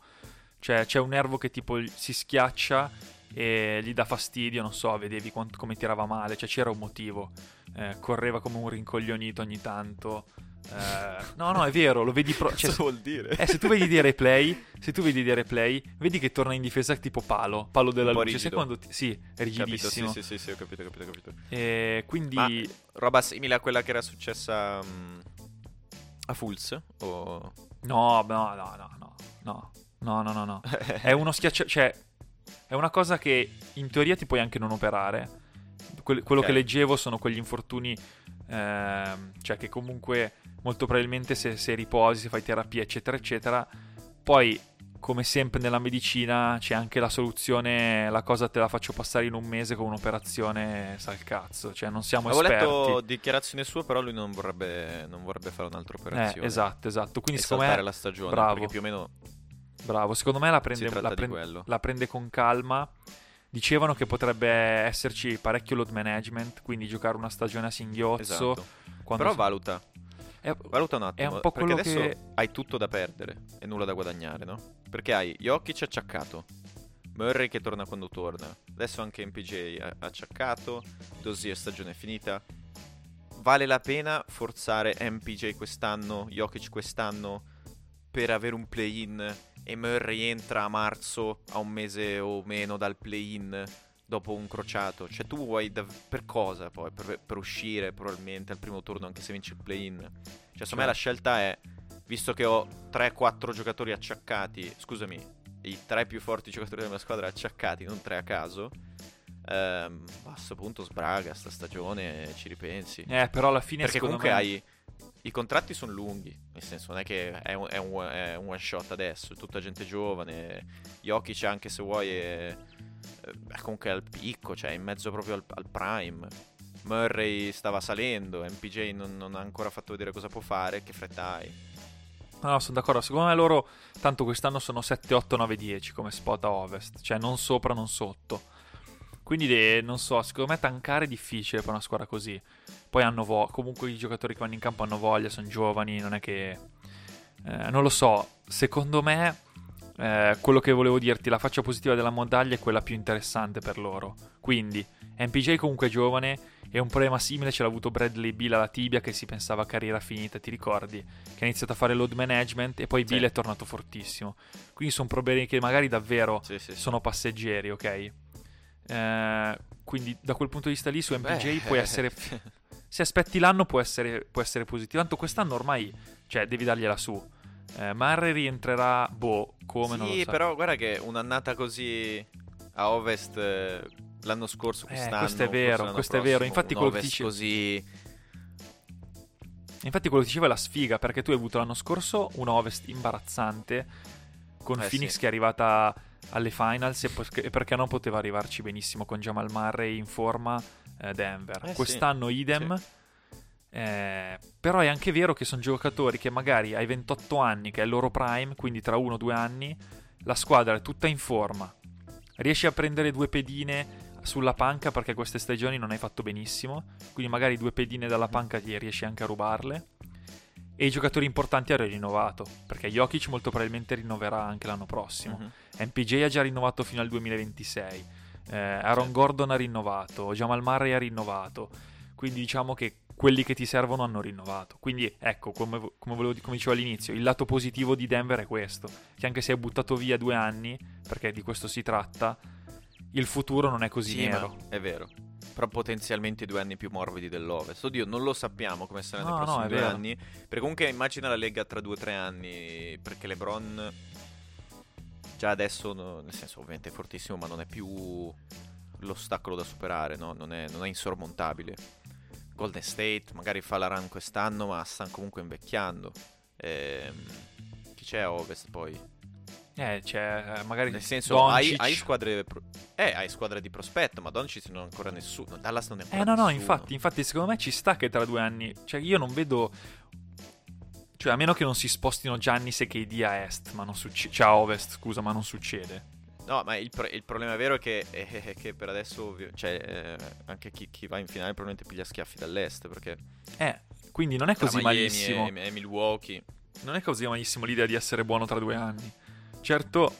Cioè, c'è un nervo che tipo si schiaccia e gli dà fastidio, non so, vedevi quant- come tirava male, cioè c'era un motivo, eh, correva come un rincoglionito ogni tanto. Eh, no, no, è vero, lo vedi proprio. Cioè, Cosa vuol dire? Eh, se tu vedi dei replay, se tu vedi dei replay, vedi che torna in difesa tipo palo, palo della luce. Rigido. Secondo ti- sì, è rigidissimo. Capito, sì, sì, sì, ho capito, capito, capito. E quindi Ma roba simile a quella che era successa um, a Fulz o No, no, no, no, no. No, no, no, no. (laughs) È uno schiacciatore. Cioè, è una cosa che in teoria ti puoi anche non operare. Que- quello Ok. che leggevo sono quegli infortuni, ehm, cioè che comunque molto probabilmente se, se riposi, se fai terapia, eccetera, eccetera, poi come sempre nella medicina c'è anche la soluzione, la cosa te la faccio passare in un mese con un'operazione sal cazzo, cioè non siamo Avevo esperti. letto dichiarazione sua, però lui non vorrebbe, non vorrebbe fare un'altra Eh, operazione. esatto, esatto. Quindi E secondo saltare me, la stagione. bravo. Perché più o meno bravo, secondo me la prende, la prende- la prende con calma. Dicevano che potrebbe esserci parecchio load management, quindi giocare una stagione a singhiozzo. Esatto. Però si- valuta. è- Valuta un attimo. È un perché adesso che- hai tutto da perdere e nulla da guadagnare, no? Perché hai Jokic acciaccato. Murray che torna quando torna. Adesso anche MPJ acciaccato. Dossier stagione finita. Vale la pena forzare MPJ quest'anno, Jokic quest'anno per avere un play-in e Murray entra a marzo a un mese o meno dal play-in dopo un crociato. Cioè tu vuoi dav- per cosa poi? Per, per uscire probabilmente al primo turno anche se vinci il play-in. Cioè secondo me la scelta è, visto che ho 3-4 giocatori acciaccati, scusami, i tre più forti giocatori della mia squadra acciaccati, non tre a caso, ehm, a questo punto sbraga sta stagione, ci ripensi. Eh, però alla fine Perché comunque me... hai. I contratti sono lunghi, nel senso non è che è un, è un- è un one shot adesso, è tutta gente giovane. Jokic anche se vuoi è, è comunque al picco, cioè in mezzo proprio al, al prime. Murray stava salendo, MPJ non, non ha ancora fatto vedere cosa può fare, che fretta hai. No, no, sono d'accordo. Secondo me loro, tanto quest'anno sono 7, 8, 9, 10 come spot a ovest. Cioè non sopra, non sotto. Quindi non so, secondo me tankare è difficile per una squadra così. Poi hanno voglia, comunque i giocatori che vanno in campo hanno voglia, sono giovani, non è che... eh, non lo so, secondo me eh, quello che volevo dirti, la faccia positiva della medaglia è quella più interessante per loro. Quindi, MPJ comunque è giovane e un problema simile ce l'ha avuto Bradley Bill alla tibia che si pensava carriera finita, ti ricordi? Che ha iniziato a fare load management e poi Bill Sì. è tornato fortissimo. Quindi sono problemi che magari davvero sì, sì. sono passeggeri, ok? Eh, quindi da quel punto di vista lì su MPJ Beh, puoi essere (laughs) se aspetti l'anno può essere, può essere positivo. Tanto quest'anno ormai, cioè, devi dargliela su. Eh, Murray rientrerà, boh, come non lo Sì, so. però guarda che un'annata così a ovest eh, l'anno scorso, Eh, quest'anno. questo è vero, questo è vero. prossimo, Infatti quello che dice- così Infatti quello che diceva è la sfiga, perché tu hai avuto l'anno scorso un Ovest imbarazzante, con Eh, Phoenix sì. che è arrivata alle finals e perché, non poteva arrivarci benissimo con Jamal Murray in forma eh, Denver. Eh, sì. Quest'anno idem. Eh, però è anche vero che sono giocatori che magari ai 28 anni, che è il loro prime, quindi tra uno o due anni, la squadra è tutta in forma. Riesci a prendere due pedine sulla panca perché queste stagioni non hai fatto benissimo, quindi magari due pedine dalla panca ti riesci anche a rubarle. E i giocatori importanti hanno rinnovato, perché Jokic molto probabilmente rinnoverà anche l'anno prossimo. Mhm. MPJ ha già rinnovato fino al 2026. Eh, Aaron. Gordon ha rinnovato. Jamal Murray ha rinnovato. Quindi diciamo che quelli che ti servono hanno rinnovato. Quindi ecco, come, come, volevo- come dicevo all'inizio, il lato positivo di Denver è questo. Che anche se hai buttato via due anni, perché di questo si tratta, il futuro non è così Sì, nero. è vero. Però potenzialmente due anni più morbidi dell'Ovest. Oddio, non lo sappiamo come sarà No, no, prossimi è due vero. anni. Perché comunque immagina la Lega tra due o tre anni. Perché LeBron già adesso, no- nel senso ovviamente è fortissimo, ma non è più l'ostacolo da superare, no? non, è, non è insormontabile. Golden State magari fa la run quest'anno, ma stanno comunque invecchiando. Ehm, chi c'è a Ovest poi? Eh, cioè, eh, magari Nel senso, hai, hai squadre. pro- Eh, hai squadre di prospetto, ma Doncic non ha ancora nessuno. Dallas non è ancora Eh no, no, nessuno. infatti, infatti, secondo me ci sta che tra due anni. Cioè, io non vedo. Cioè, a meno che non si spostino Giannis e KD a est, ma non succede. Cioè, a ovest, scusa, ma non succede. No, ma il, pro- il problema vero è che, è che per adesso, ovvio- cioè, eh, anche chi, chi va in finale probabilmente piglia schiaffi dall'est. Perché Eh, quindi non è così malissimo. E, e Milwaukee. Non è così malissimo l'idea di essere buono tra due anni. Certo,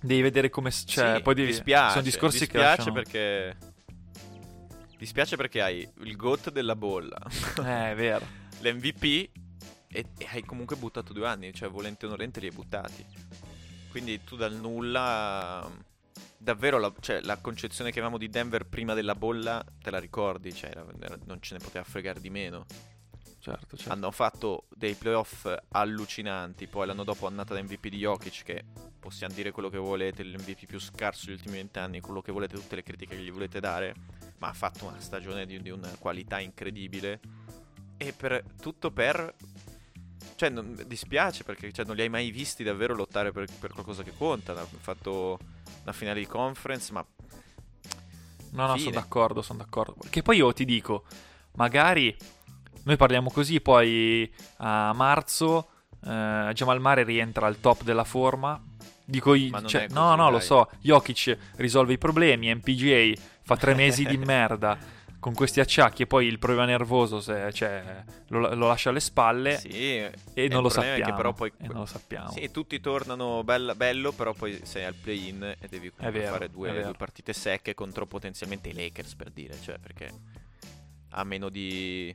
devi vedere come. Cioè, Sì, poi devi. dispiace, sono discorsi che dispiace lasciano... perché. Dispiace perché hai il GOAT della bolla, Eh, è vero. (laughs) l'MVP e, e hai comunque buttato due anni, cioè volente o nolente li hai buttati. Quindi tu dal nulla, davvero la, cioè, la concezione che avevamo di Denver prima della bolla, te la ricordi? Cioè, non ce ne poteva fregare di meno. Certo, certo. Hanno fatto dei playoff allucinanti, poi l'anno dopo annata da MVP di Jokic, che possiamo dire quello che volete, l'MVP più scarso degli ultimi vent'anni, quello che volete, tutte le critiche che gli volete dare, ma ha fatto una stagione di, di una qualità incredibile. E per tutto per... Cioè, non, dispiace perché cioè, non li hai mai visti davvero lottare per, per qualcosa che conta. Hanno fatto una finale di conference, ma No, no, sono d'accordo, sono d'accordo. Che poi io ti dico, magari noi parliamo così, poi a marzo eh, Jamal Mare rientra al top della forma. Dico cioè, no, no, lo dai. so. Jokic risolve i problemi, MPJ fa tre mesi di (laughs) merda con questi acciacchi e poi il problema nervoso se, cioè, lo, lo lascia alle spalle sì. e non lo sappiamo. però poi- e non lo sappiamo. Sì, tutti tornano bella- bello, però poi sei al play-in e devi vero, fare due, due partite secche contro potenzialmente i Lakers, per dire, cioè perché a meno di...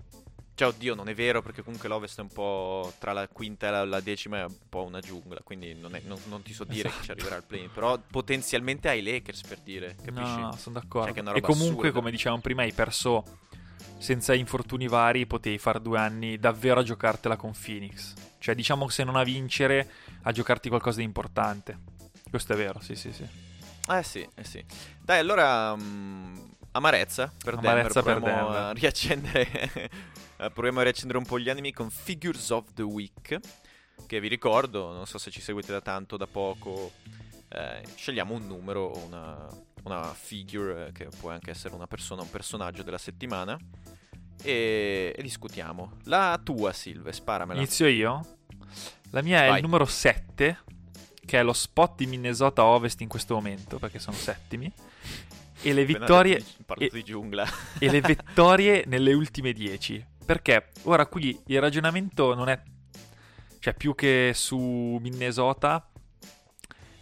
Cioè, oddio, non è vero perché comunque l'Ovest è un po' tra la quinta e la, la decima è un po' una giungla, quindi non, è- non- non ti so dire Esatto. che ci arriverà al play-in, però potenzialmente ai Lakers, per dire, capisci? No, no, sono d'accordo. Cioè, e comunque, assurda. come dicevamo prima, hai perso senza infortuni vari, potevi fare due anni davvero a giocartela con Phoenix. Cioè, diciamo che se non a vincere, a giocarti qualcosa di importante. Questo è vero, sì, sì, sì. Eh sì, eh sì. Dai, allora mm, amarezza per Amarezza Denver, per proviamo Denver. a riaccendere (laughs) eh, proviamo a riaccendere un po' gli animi con Figures of the Week, che vi ricordo, non so se ci seguite da tanto, da poco, eh, scegliamo un numero o una, una figure eh, che può anche essere una persona, un personaggio della settimana e, e discutiamo. La tua, Silve, sparamela. Inizio io. La mia è Vai. il numero 7, che è lo spot di Minnesota Ovest in questo momento, perché sono settimi. E le vittorie, Parlo e- di giungla. (laughs) e le (laughs) vittorie nelle ultime 10. Perché ora qui il ragionamento non è cioè più che su Minnesota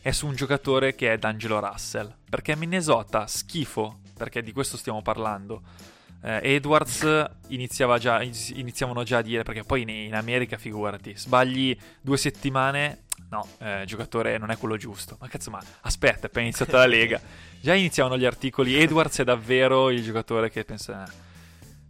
è su un giocatore che è D'Angelo Russell. Perché Minnesota schifo, perché di questo stiamo parlando. Eh, Edwards iniziava già, iniziavano già a dire, perché poi in, in America, figurati, sbagli due settimane, no, eh, il giocatore non è quello giusto. Ma cazzo, ma aspetta, è appena iniziata la Lega. (laughs) Già iniziavano gli articoli, Edwards è davvero il giocatore che pensa... "Eh,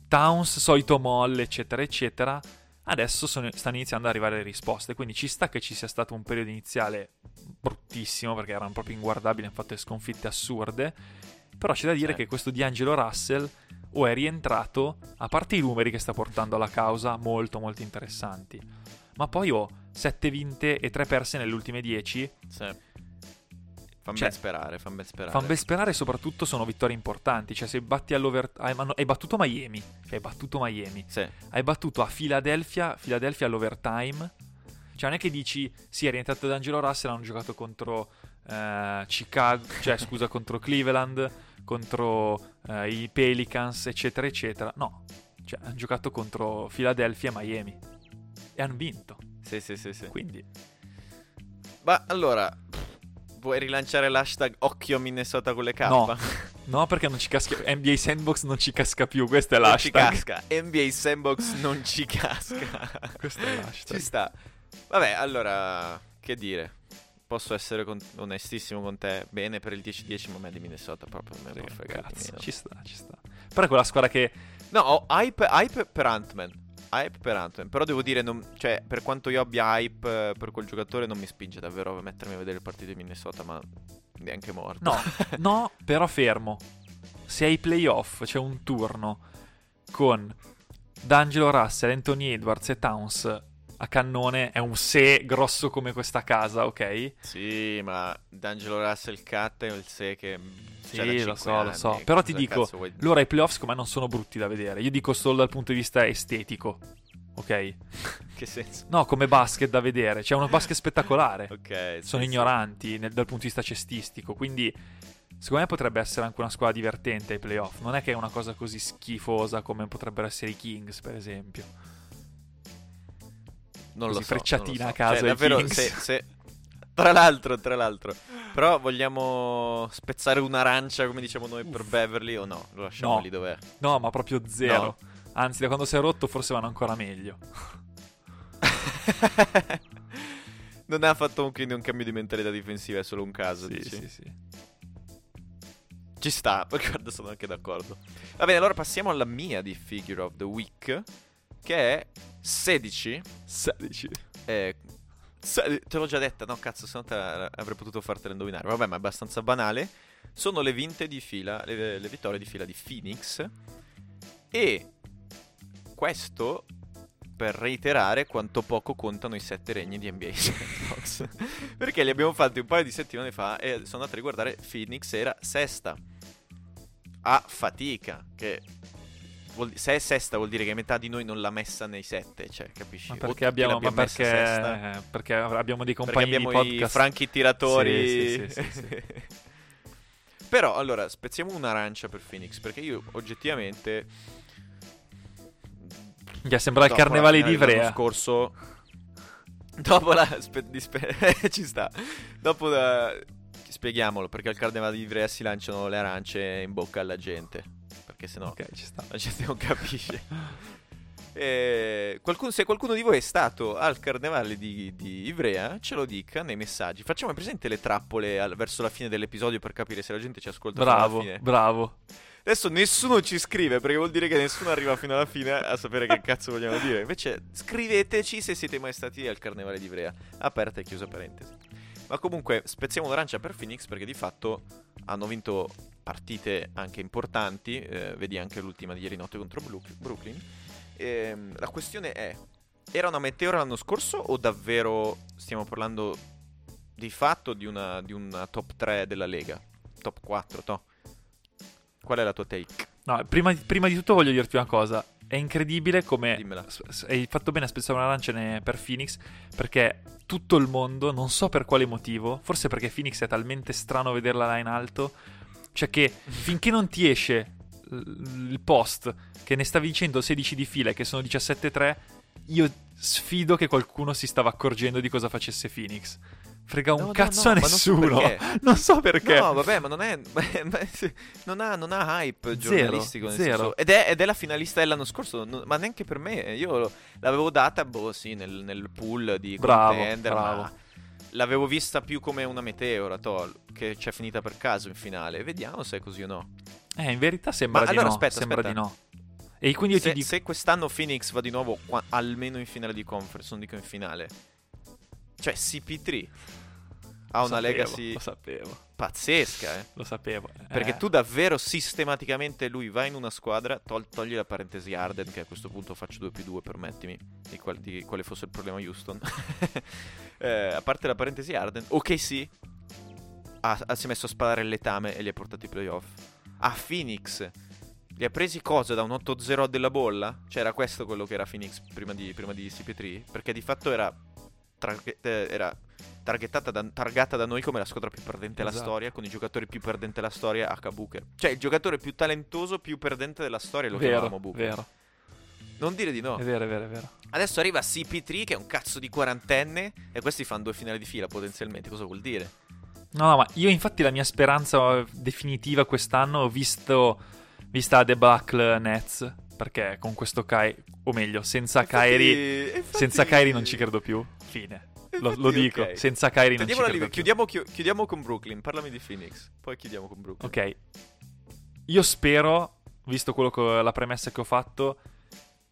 Towns, solito molle, eccetera, eccetera. Adesso sono- stanno iniziando ad arrivare le risposte, quindi ci sta che ci sia stato un periodo iniziale bruttissimo perché erano proprio inguardabili, hanno fatto sconfitte assurde. Però c'è da dire Sì. che questo D'Angelo Russell o è rientrato, a parte i numeri che sta portando alla causa, molto molto interessanti. Ma poi ho 7 vinte e 3 perse nelle ultime 10. Sì. Fan Cioè, ben sperare, ben sperare. Ben sperare soprattutto sono vittorie importanti. Cioè se batti all'over... Hai, hai battuto Miami. Cioè hai battuto Miami. Sì. Hai battuto a Philadelphia, Philadelphia all'overtime. Cioè non è che dici, sì è rientrato D'Angelo Russell, hanno giocato contro eh, Chicago, cioè (laughs) scusa, contro Cleveland, contro eh, i Pelicans, eccetera, eccetera. No, cioè hanno giocato contro Philadelphia e Miami. E hanno vinto. Sì, sì, sì, sì. Quindi, Ma allora, vuoi rilanciare l'hashtag occhio Minnesota con le K? No. (laughs) no perché non ci casca... NBA Sandbox non ci casca più, questo è Non ci l'hashtag. casca. NBA Sandbox non ci (laughs) casca. Questo è l'hashtag. Ci sta. Vabbè, allora, che dire? Posso essere con- onestissimo con te. Bene per il 10-10, ma a me di Minnesota proprio me ne meno. ci sta, ci sta. Però è quella squadra che No, ho hype, hype per Ant-Man. Hype per Ant-Man. Però devo dire, non- cioè, per quanto io abbia hype eh, per quel giocatore, non mi spinge davvero a mettermi a vedere il partito di Minnesota, ma neanche morto. No, (laughs) no, però fermo. Se ai playoff c'è un turno con D'Angelo Russell, Anthony Edwards e Towns a cannone, è un se grosso come questa casa, ok? Sì, ma D'Angelo Russell Cat è il se che. Sì, lo so, lo anni, so. cosa Però ti dico, vuoi- loro ai playoff secondo me non sono brutti da vedere. Io dico solo dal punto di vista estetico, ok? (laughs) Che senso? No, come basket da vedere. C'è uno basket spettacolare. Ok. sì, sono sì. ignoranti nel- dal punto di vista cestistico. Quindi, secondo me potrebbe essere anche una squadra divertente ai playoff. Non è che è una cosa così schifosa come potrebbero essere i Kings, per esempio. Non lo so. frecciatina non lo so. a caso Cioè, davvero, se, se- (laughs) Tra l'altro, tra l'altro. Però vogliamo spezzare un'arancia, come diciamo noi, per Uff. Beverly o no? Lo lasciamo No. lì dov'è. No, ma proprio zero. No. Anzi, da quando si è rotto, forse vanno ancora meglio. (laughs) non ha fatto quindi un cambio di mentalità difensiva, è solo un caso. Sì, dici? sì, sì. Ci sta, (laughs) guarda, sono anche d'accordo. Va bene, allora passiamo alla mia di Figure of the Week, che è 16. 16. Eh, se- te l'ho già detta, no cazzo, se no te avrei potuto fartela indovinare. Vabbè, ma è abbastanza banale. Sono le vinte di fila, le, le vittorie di fila di Phoenix. E questo per reiterare quanto poco contano i sette regni di NBA Sandbox. (laughs) Perché li abbiamo fatti un paio di settimane fa e sono andato a riguardare Phoenix era sesta. A fatica, che vuol se è sesta vuol dire che metà di noi non l'ha messa nei sette, cioè, capisci? Ma perché abbiamo, ma messa sesta, perché, eh, perché abbiamo dei perché compagni abbiamo di podcast. franchi tiratori. Sì, sì, sì, (laughs) Però, allora, spezziamo un'arancia per Phoenix, perché io oggettivamente... Gli sembra il carnevale di Ivrea. scorso... Dopo la... spe- spe- (laughs) ci sta. Dopo la... Spieghiamolo, perché al carnevale di Ivrea si lanciano le arance in bocca alla gente. Perché sennò Ok, ci sta. la gente non capisce. (laughs) Eh, qualcuno- se qualcuno di voi è stato al carnevale di, di Ivrea, ce lo dica nei messaggi. Facciamo presente le trappole al- verso la fine dell'episodio per capire se la gente ci ascolta Bravo, bravo. Adesso nessuno ci scrive perché vuol dire che nessuno arriva fino alla fine a sapere che cazzo vogliamo dire. Invece scriveteci se siete mai stati al carnevale di Ivrea. Aperta e chiusa parentesi. Ma comunque spezziamo un'arancia per Phoenix perché di fatto hanno vinto partite anche importanti. eh, vedi anche l'ultima di ieri notte contro Brook- Brooklyn. Ehm, la questione è: era una meteora l'anno scorso o davvero stiamo parlando di fatto di una, di una top 3 della Lega? Top 4, to? Qual è la tua take? No, prima, prima di tutto voglio dirti una cosa. È incredibile come Dimmela. hai fatto bene a spezzare un'arancia ne- per Phoenix perché tutto il mondo, non so per quale motivo, forse perché Phoenix è talmente strano vederla là in alto, cioè che (laughs) finché non ti esce il post che ne sta vincendo 16 di fila e che sono 17-3, io sfido che qualcuno si stava accorgendo di cosa facesse Phoenix. Frega un No, no, cazzo no, a ma non so nessuno. (laughs) Non so perché. No, vabbè, ma non è. (laughs) non, ha, non ha hype Zero, giornalistico. zero. senso- ed, è, ed è la finalista dell'anno scorso, ma neanche per me. Io l'avevo data, boh, sì, nel, nel pool di Bravo, contender, bravo. ma l'avevo vista più come una meteora, tol, che ci è finita per caso in finale. Vediamo se è così o no. Eh, in verità sembra Ma di allora no. aspetta, sembra aspetta. di no. E quindi io Se, ti dico. se quest'anno Phoenix va di nuovo qua- almeno in finale di conference, non dico in finale. Cioè, CP3. ha Lo una sapevo, legacy Lo sapevo, pazzesca, eh. lo sapevo. Perché Eh, tu davvero sistematicamente lui va in una squadra, tol- togli la parentesi Arden, che a questo punto faccio 2 più 2, permettimi, di, qual- di quale fosse il problema Houston. (laughs) Eh, a parte la parentesi Arden, ok sì, ha, ha- si è messo a sparare il letame e li ha portati ai playoff. A Phoenix, li ha presi cosa da un 8-0 della bolla? Cioè era questo quello che era Phoenix prima di, prima di CP3? Perché di fatto era, target- eh, era targettata da, targata da noi come la squadra più perdente della Esatto. storia, con i giocatori più perdenti della storia, H. Booker. Cioè il giocatore più talentoso, più perdente della storia, lo vero, chiamavamo Booker. vero, Non dire di no. è vero, è vero, è vero. Adesso arriva CP3 che è un cazzo di quarantenne e questi fanno due finali di fila potenzialmente. Cosa vuol dire? No, no, ma io infatti la mia speranza definitiva quest'anno ho visto vista la debacle Nets, perché con questo Kai, o meglio, senza Infatti- infatti- senza Kyrie non ci credo più. Fine. Lo, lo dico, ok. senza Kyrie non ci credo più. chiudiamo, chi- chiudiamo con Brooklyn. Parlami di Phoenix. Poi chiudiamo con Brooklyn. Ok. Io spero, visto quello che, la premessa che ho fatto,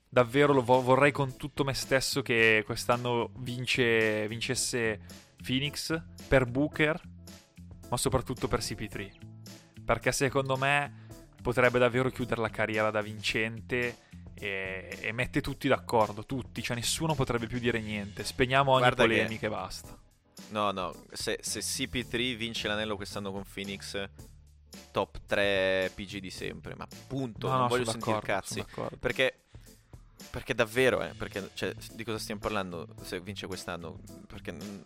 davvero lo vo- vorrei con tutto me stesso che quest'anno vince, vincesse Phoenix per Booker, ma soprattutto per CP3. Perché secondo me potrebbe davvero chiudere la carriera da vincente e, e mette tutti d'accordo, tutti, cioè nessuno potrebbe più dire niente. Spegniamo ogni Guarda che- polemica e basta. No, no. Se, se CP3 vince l'anello quest'anno con Phoenix, top 3 PG di sempre. Ma punto. No, non no, voglio sentire cazzi. Perché, perché davvero, eh, perché, cioè, di cosa stiamo parlando se vince quest'anno? Perché mm,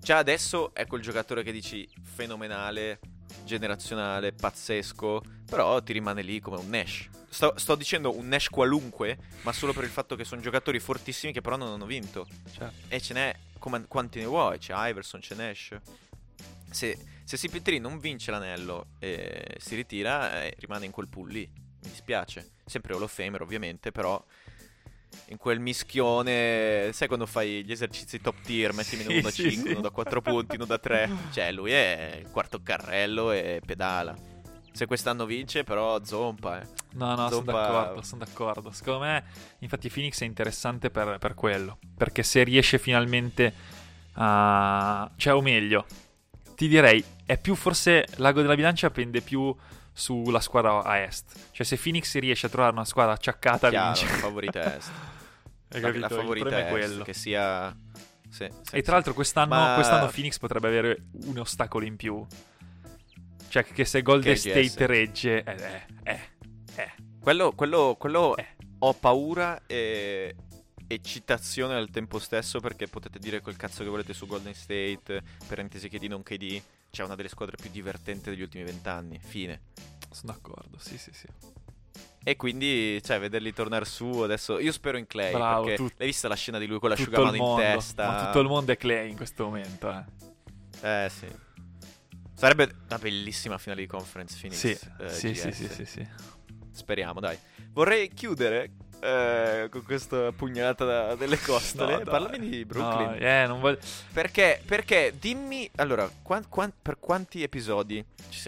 già adesso è quel giocatore che dici fenomenale, generazionale, pazzesco, però ti rimane lì come un Nash. Sto, sto dicendo un Nash qualunque, ma solo per il fatto che sono giocatori fortissimi che però non hanno vinto. Certo. E ce n'è come- quanti ne vuoi? C'è Iverson, c'è Nash. Se, se CP3 non vince l'anello e si ritira, eh, rimane in quel pool lì. Mi dispiace. Sempre Hall of Famer, ovviamente, però in quel mischione. Sai quando fai gli esercizi top tier, metti Sì, uno da sì, 5, sì. uno da 4 punti, uno da 3. (laughs) Cioè, lui è il quarto carrello e pedala. Se quest'anno vince, però zompa, eh. No, no, sono d'accordo, sono d'accordo. Secondo me, infatti, Phoenix è interessante per, per quello. Perché se riesce finalmente a... Cioè, o meglio, ti direi, è più forse l'ago della bilancia pende più sulla squadra a est. Cioè, se Phoenix riesce a trovare una squadra acciaccata, Chiaro, vince. la favorita (laughs) est. Hai La, capito? la Il favorita è est, quello. che sia... sì, sì, E tra l'altro quest'anno, Ma- quest'anno Phoenix potrebbe avere un ostacolo in più. Cioè, che se Golden Che. State regge... Eh, eh, eh, eh. Quello, quello, quello Eh. ho paura e eccitazione al tempo stesso perché potete dire quel cazzo che volete su Golden State, parentesi KD non KD, c'è una delle squadre più divertenti degli ultimi vent'anni, fine. Sono d'accordo, sì, sì, sì. E quindi, cioè, vederli tornare su adesso, io spero in Clay, Bravo, perché tu- l'hai vista la scena di lui con l'asciugamano in testa? ma tutto il mondo è Clay in questo momento, eh. Eh sì. Sarebbe una bellissima finale di conference Phoenix. Sì, eh, sì, sì, sì, sì. Speriamo, dai. Vorrei chiudere eh, con questa pugnalata da- delle costole. No. Parlami di Brooklyn. No, eh, voglio... Perché, perché dimmi, allora, quan- quan- per quanti episodi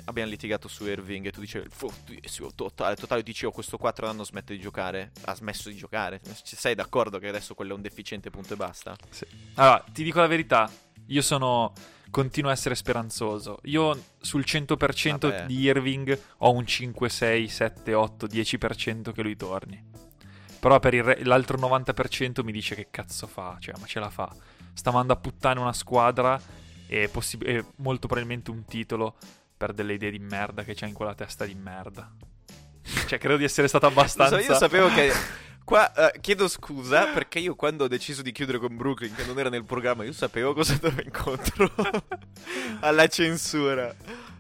abbiamo litigato su Irving e tu dicevi, fortissimo, totale, totale, dicevo, questo 4 anno smette di giocare, ha smesso di giocare. Sei d'accordo che adesso quello è un deficiente punto e basta? Sì. Allora, ti dico la verità, io sono... Continuo a essere speranzoso. Io sul 100% Vabbè. di Irving ho un 5, 6, 7, 8, 10% che lui torni. Però per re- l'altro 90% mi dice che cazzo fa, cioè, ma ce la fa. Sta mandando a puttane una squadra e, possi- e molto probabilmente un titolo per delle idee di merda che c'ha in quella testa di merda. Cioè, credo di essere stato Lo so, abbastanza... io sapevo che. (laughs) Qua eh, chiedo scusa perché io quando ho deciso di chiudere con Brooklyn, che non era nel programma, io sapevo cosa andavo incontro (laughs) (laughs) alla censura.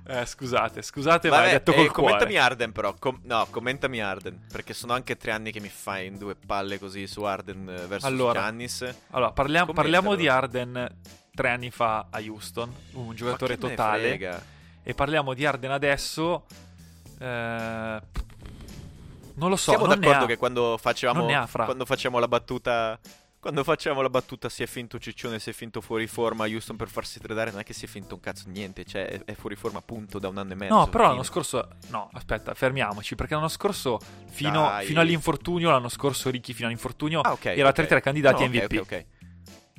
Eh, scusate, scusate, ma hai detto eh, col commentami cuore. Arden però. Com- no, commentami Arden. Perché sono anche tre anni che mi fai in due palle così su Arden eh, versus Allora, Giannis. Allora, parliamo, parliamo di. Arden tre anni fa a Houston, un giocatore totale. E parliamo di Arden adesso. eh, non lo so. Siamo non d'accordo che quando fra. quando facciamo la battuta. Quando facciamo la battuta si è finto Ciccione, si è finto fuori forma Houston per farsi tradare, non è che si è finto un cazzo niente, cioè è, è fuori forma appunto da un anno e mezzo. No, però fine. l'anno scorso. No, aspetta, fermiamoci. Perché l'anno scorso, fino, fino all'infortunio, l'anno scorso Ricky fino all'infortunio Ah, ok, era ok. 3-3 candidati No, a ok, MVP. ok, ok.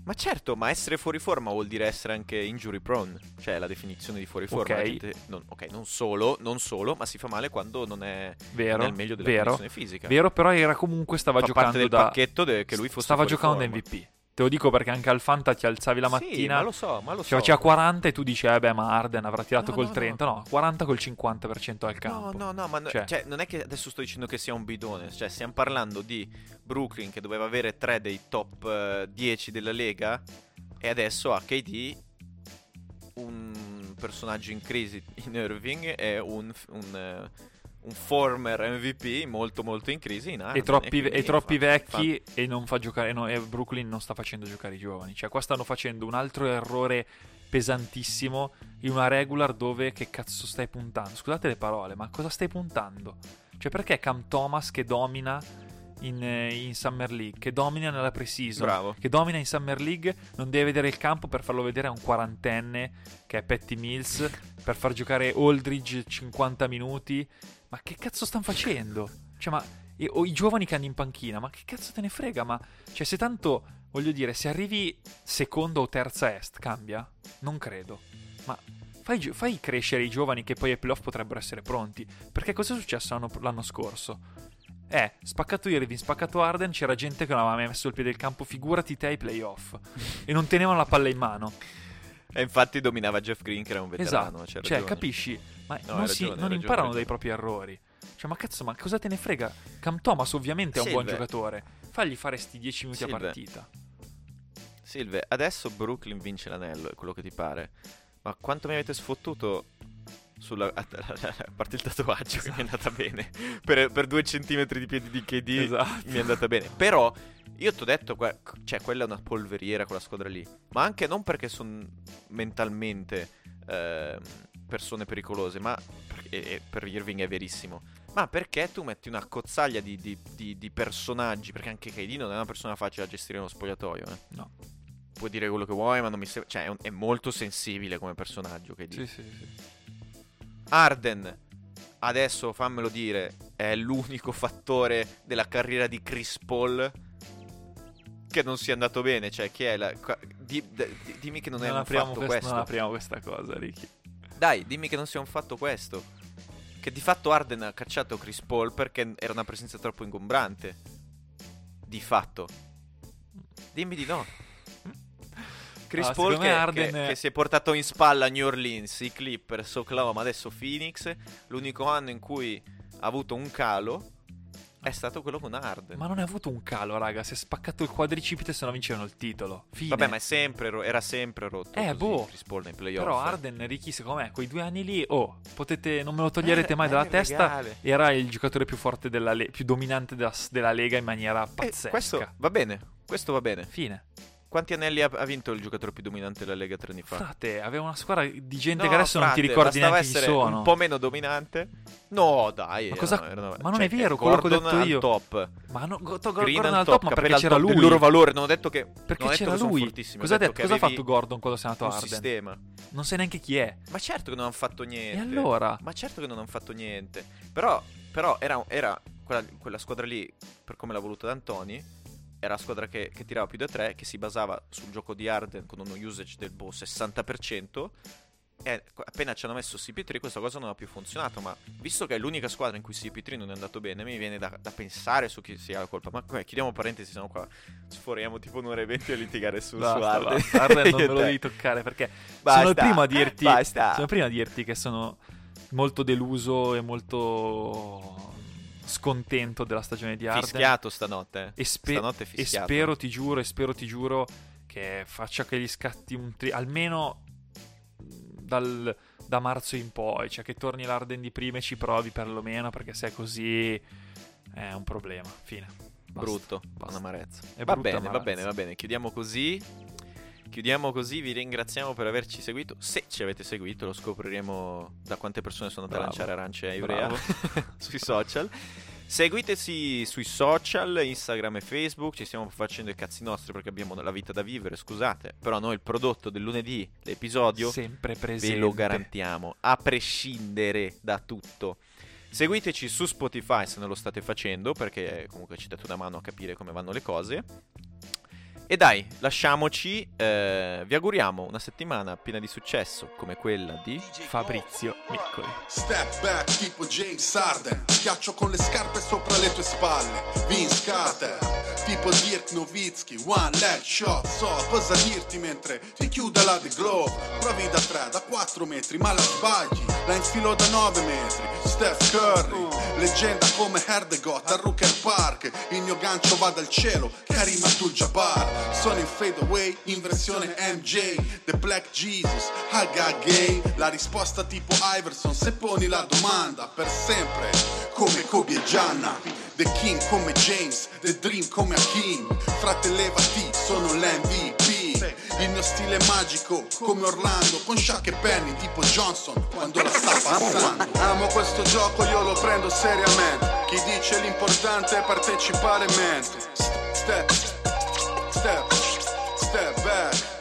Ma certo, ma essere fuori forma vuol dire essere anche injury prone, cioè la definizione di fuori forma. Ok. La gente- non, ok, non solo, non solo, ma si fa male quando non è Vero, nel meglio della vero, condizione fisica. vero, però era comunque stava Fa giocando parte del da pacchetto de- che lui fosse stava giocando forma. MVP. Te lo dico perché anche al Fanta ti alzavi la Sì, mattina, ma lo so, ma lo so. faceva 40 e tu dici "Eh beh, ma Arden avrà tirato No, col no, 30". No, 40 col 50% al No, campo. no, no, ma no- Cioè- cioè, non è che adesso sto dicendo che sia un bidone, cioè stiamo parlando di Brooklyn che doveva avere tre dei top eh, 10 della Lega e adesso ha KD un personaggio in crisi in Irving e un, un, eh, un former MVP molto molto in crisi in Harden e troppi, quindi e troppi fa- vecchi e non fa giocare no, e Brooklyn non sta facendo giocare i giovani. Cioè qua stanno facendo un altro errore pesantissimo in una regular dove che cazzo stai puntando? Scusate le parole ma cosa stai puntando? Cioè perché Cam Thomas che domina in, eh, in Summer League che domina nella pre-season Bravo. che domina in Summer League non deve vedere il campo per farlo vedere a un quarantenne che è Patty Mills per far giocare Aldridge 50 minuti ma che cazzo stanno facendo? Cioè, ma e- o i giovani che hanno in panchina, ma che cazzo te ne frega? Ma cioè, se tanto voglio dire, se arrivi secondo o terza est, cambia? Non credo. Ma fai, fai crescere i giovani che poi ai playoff potrebbero essere pronti. Perché cosa è successo l'anno, l'anno scorso? Eh, spaccato Irving, spaccato Arden, c'era gente che non aveva mai messo il piede del campo, figurati te ai playoff. e non tenevano la palla in mano. E infatti dominava Jeff Green che era un veterano. Esatto. Cioè, ragione. capisci? Ma No, non, si- ragione, non ragione, imparano hai dai ragione. propri errori. Cioè, ma cazzo, ma cosa te ne frega? Cam Thomas ovviamente è un buon Silve. giocatore. Fagli fare sti 10 minuti a Silve. partita. Silve, adesso Brooklyn vince l'anello, è quello che ti pare. Ma quanto mi avete sfottuto sulla... (laughs) a, parte il tatuaggio che mi è andata bene. Per, per due centimetri di piedi di KD Esatto. mi è andata bene. Però io ti ho detto, cioè quella è una polveriera quella squadra lì. Ma anche non perché sono mentalmente ehm, persone pericolose, ma per, e- per Irving è verissimo. Ma perché tu metti una cozzaglia di, di- di- di personaggi? Perché anche KD non è una persona facile da gestire nello spogliatoio. Eh. No. Puoi dire quello che vuoi, ma non mi sembra. Cioè, è, un- è molto sensibile come personaggio. KD. Sì, sì, sì. Arden, adesso fammelo dire, è l'unico fattore della carriera di Chris Paul che non sia andato bene. Cioè, chi è la. di- di- dimmi che non, è Non un apriamo, fatto quest- questo. non apriamo questa cosa, Ricky. Dai, dimmi che non sia un fatto questo. Che di fatto Arden ha cacciato Chris Paul perché era una presenza troppo ingombrante. Di fatto. Dimmi di no. Chris Ah, Paul che, me Harden- che- che si è portato in spalla New Orleans, i Clippers, Oklahoma, adesso Phoenix. L'unico anno in cui ha avuto un calo è stato quello con Arden. Ma non è avuto un calo, raga. Si è spaccato il quadricipite se no vincevano il titolo. Fine. Vabbè, ma è sempre ro- era sempre rotto. Eh, così boh. Chris Paul nei playoff. Però Arden, Ricky, secondo me, quei due anni lì, oh, potete, non me lo toglierete Eh, mai dalla il testa. regale. Era il giocatore più forte della le- più dominante della, della Lega in maniera Eh, pazzesca. questo va bene. Questo va bene. Fine. Quanti anelli ha, ha vinto il giocatore più dominante della Lega tre anni fa? Frate, aveva una squadra di gente No, che adesso non ti frate, ricordi neanche chi essere sono. un po' meno dominante. No, dai. Ma cosa- era- ma non cioè, è vero, quello che ho Gordon detto io. top. Ma no, go- to- Green Gordon al al top, ma perché c'era top lui. del loro valore. Non ho detto che. Perché non c'era lui. Cosa ha, detto Cosa ha fatto Gordon quando sei andato a Arden? sistema. Non sai neanche chi è. Ma certo che non hanno fatto niente. E allora? Ma certo che non hanno fatto niente. Però, però era, era quella, quella squadra lì, per come l'ha voluta D'Antoni, era la squadra che, che tirava più da 3, che si basava sul gioco di Arden con uno usage del boh 60%. E appena ci hanno messo CP3 questa cosa non ha più funzionato. Ma visto che è l'unica squadra in cui CP3 non è andato bene, mi viene da, da pensare su chi sia la colpa. Ma come, chiudiamo parentesi, sennò qua sforiamo tipo un'ora e venti a litigare su, su Basta, Arden. basta. (laughs) Arden non me lo devi toccare perché Basta. sono il primo a dirti Basta. sono il primo a dirti che sono molto deluso e molto scontento della stagione di Arden Fischiato stanotte. eh. e, spe- Stanotte è e fischiato. spero ti giuro e spero ti giuro che faccia che gli scatti un tri- almeno dal- da marzo in poi cioè che torni l'Arden di prima e ci provi perlomeno perché se è così è un problema fine Basta. Brutto, Basta. un'amarezza. Va bene, va amarezza. bene, va bene. Chiudiamo così. Chiudiamo così, vi ringraziamo per averci seguito. Se ci avete seguito, lo scopriremo da quante persone sono andate a Bravo. lanciare arance a Ivrea (laughs) sui social. Seguiteci sui social, Instagram e Facebook. Ci stiamo facendo i cazzi nostri perché abbiamo la vita da vivere. Scusate, però noi il prodotto del lunedì, l'episodio, sempre ve presente lo garantiamo, a prescindere da tutto. Seguiteci su Spotify se non lo state facendo, perché comunque ci date una mano a capire come vanno le cose. E dai, lasciamoci, eh, vi auguriamo una settimana piena di successo come quella di Fabrizio Miccoli. Step back tipo James Harden. Schiaccio con le scarpe sopra le tue spalle. Vince Carter Tipo Dirk Nowitzki One leg shot So cosa dirti mentre ti chiude la The Glove Provi da 3, da 4 metri ma la sbagli. La infilo da 9 metri Steph Curry. Leggenda come Herdegot a Rooker Park. Il mio gancio va dal cielo Karim Abdul-Jabbar. Sono in fade away in versione MJ The Black Jesus Haga Gay. La risposta tipo Iverson Se poni la domanda per sempre Come Kobe e Gianna The King come James The Dream come Hakim Fratellevati sono l'MVP il mio stile è magico come Orlando Con Shaq e Penny tipo Johnson quando la sta passando. Amo questo gioco io lo prendo seriamente. Chi dice l'importante è partecipare mente. Step, step, step back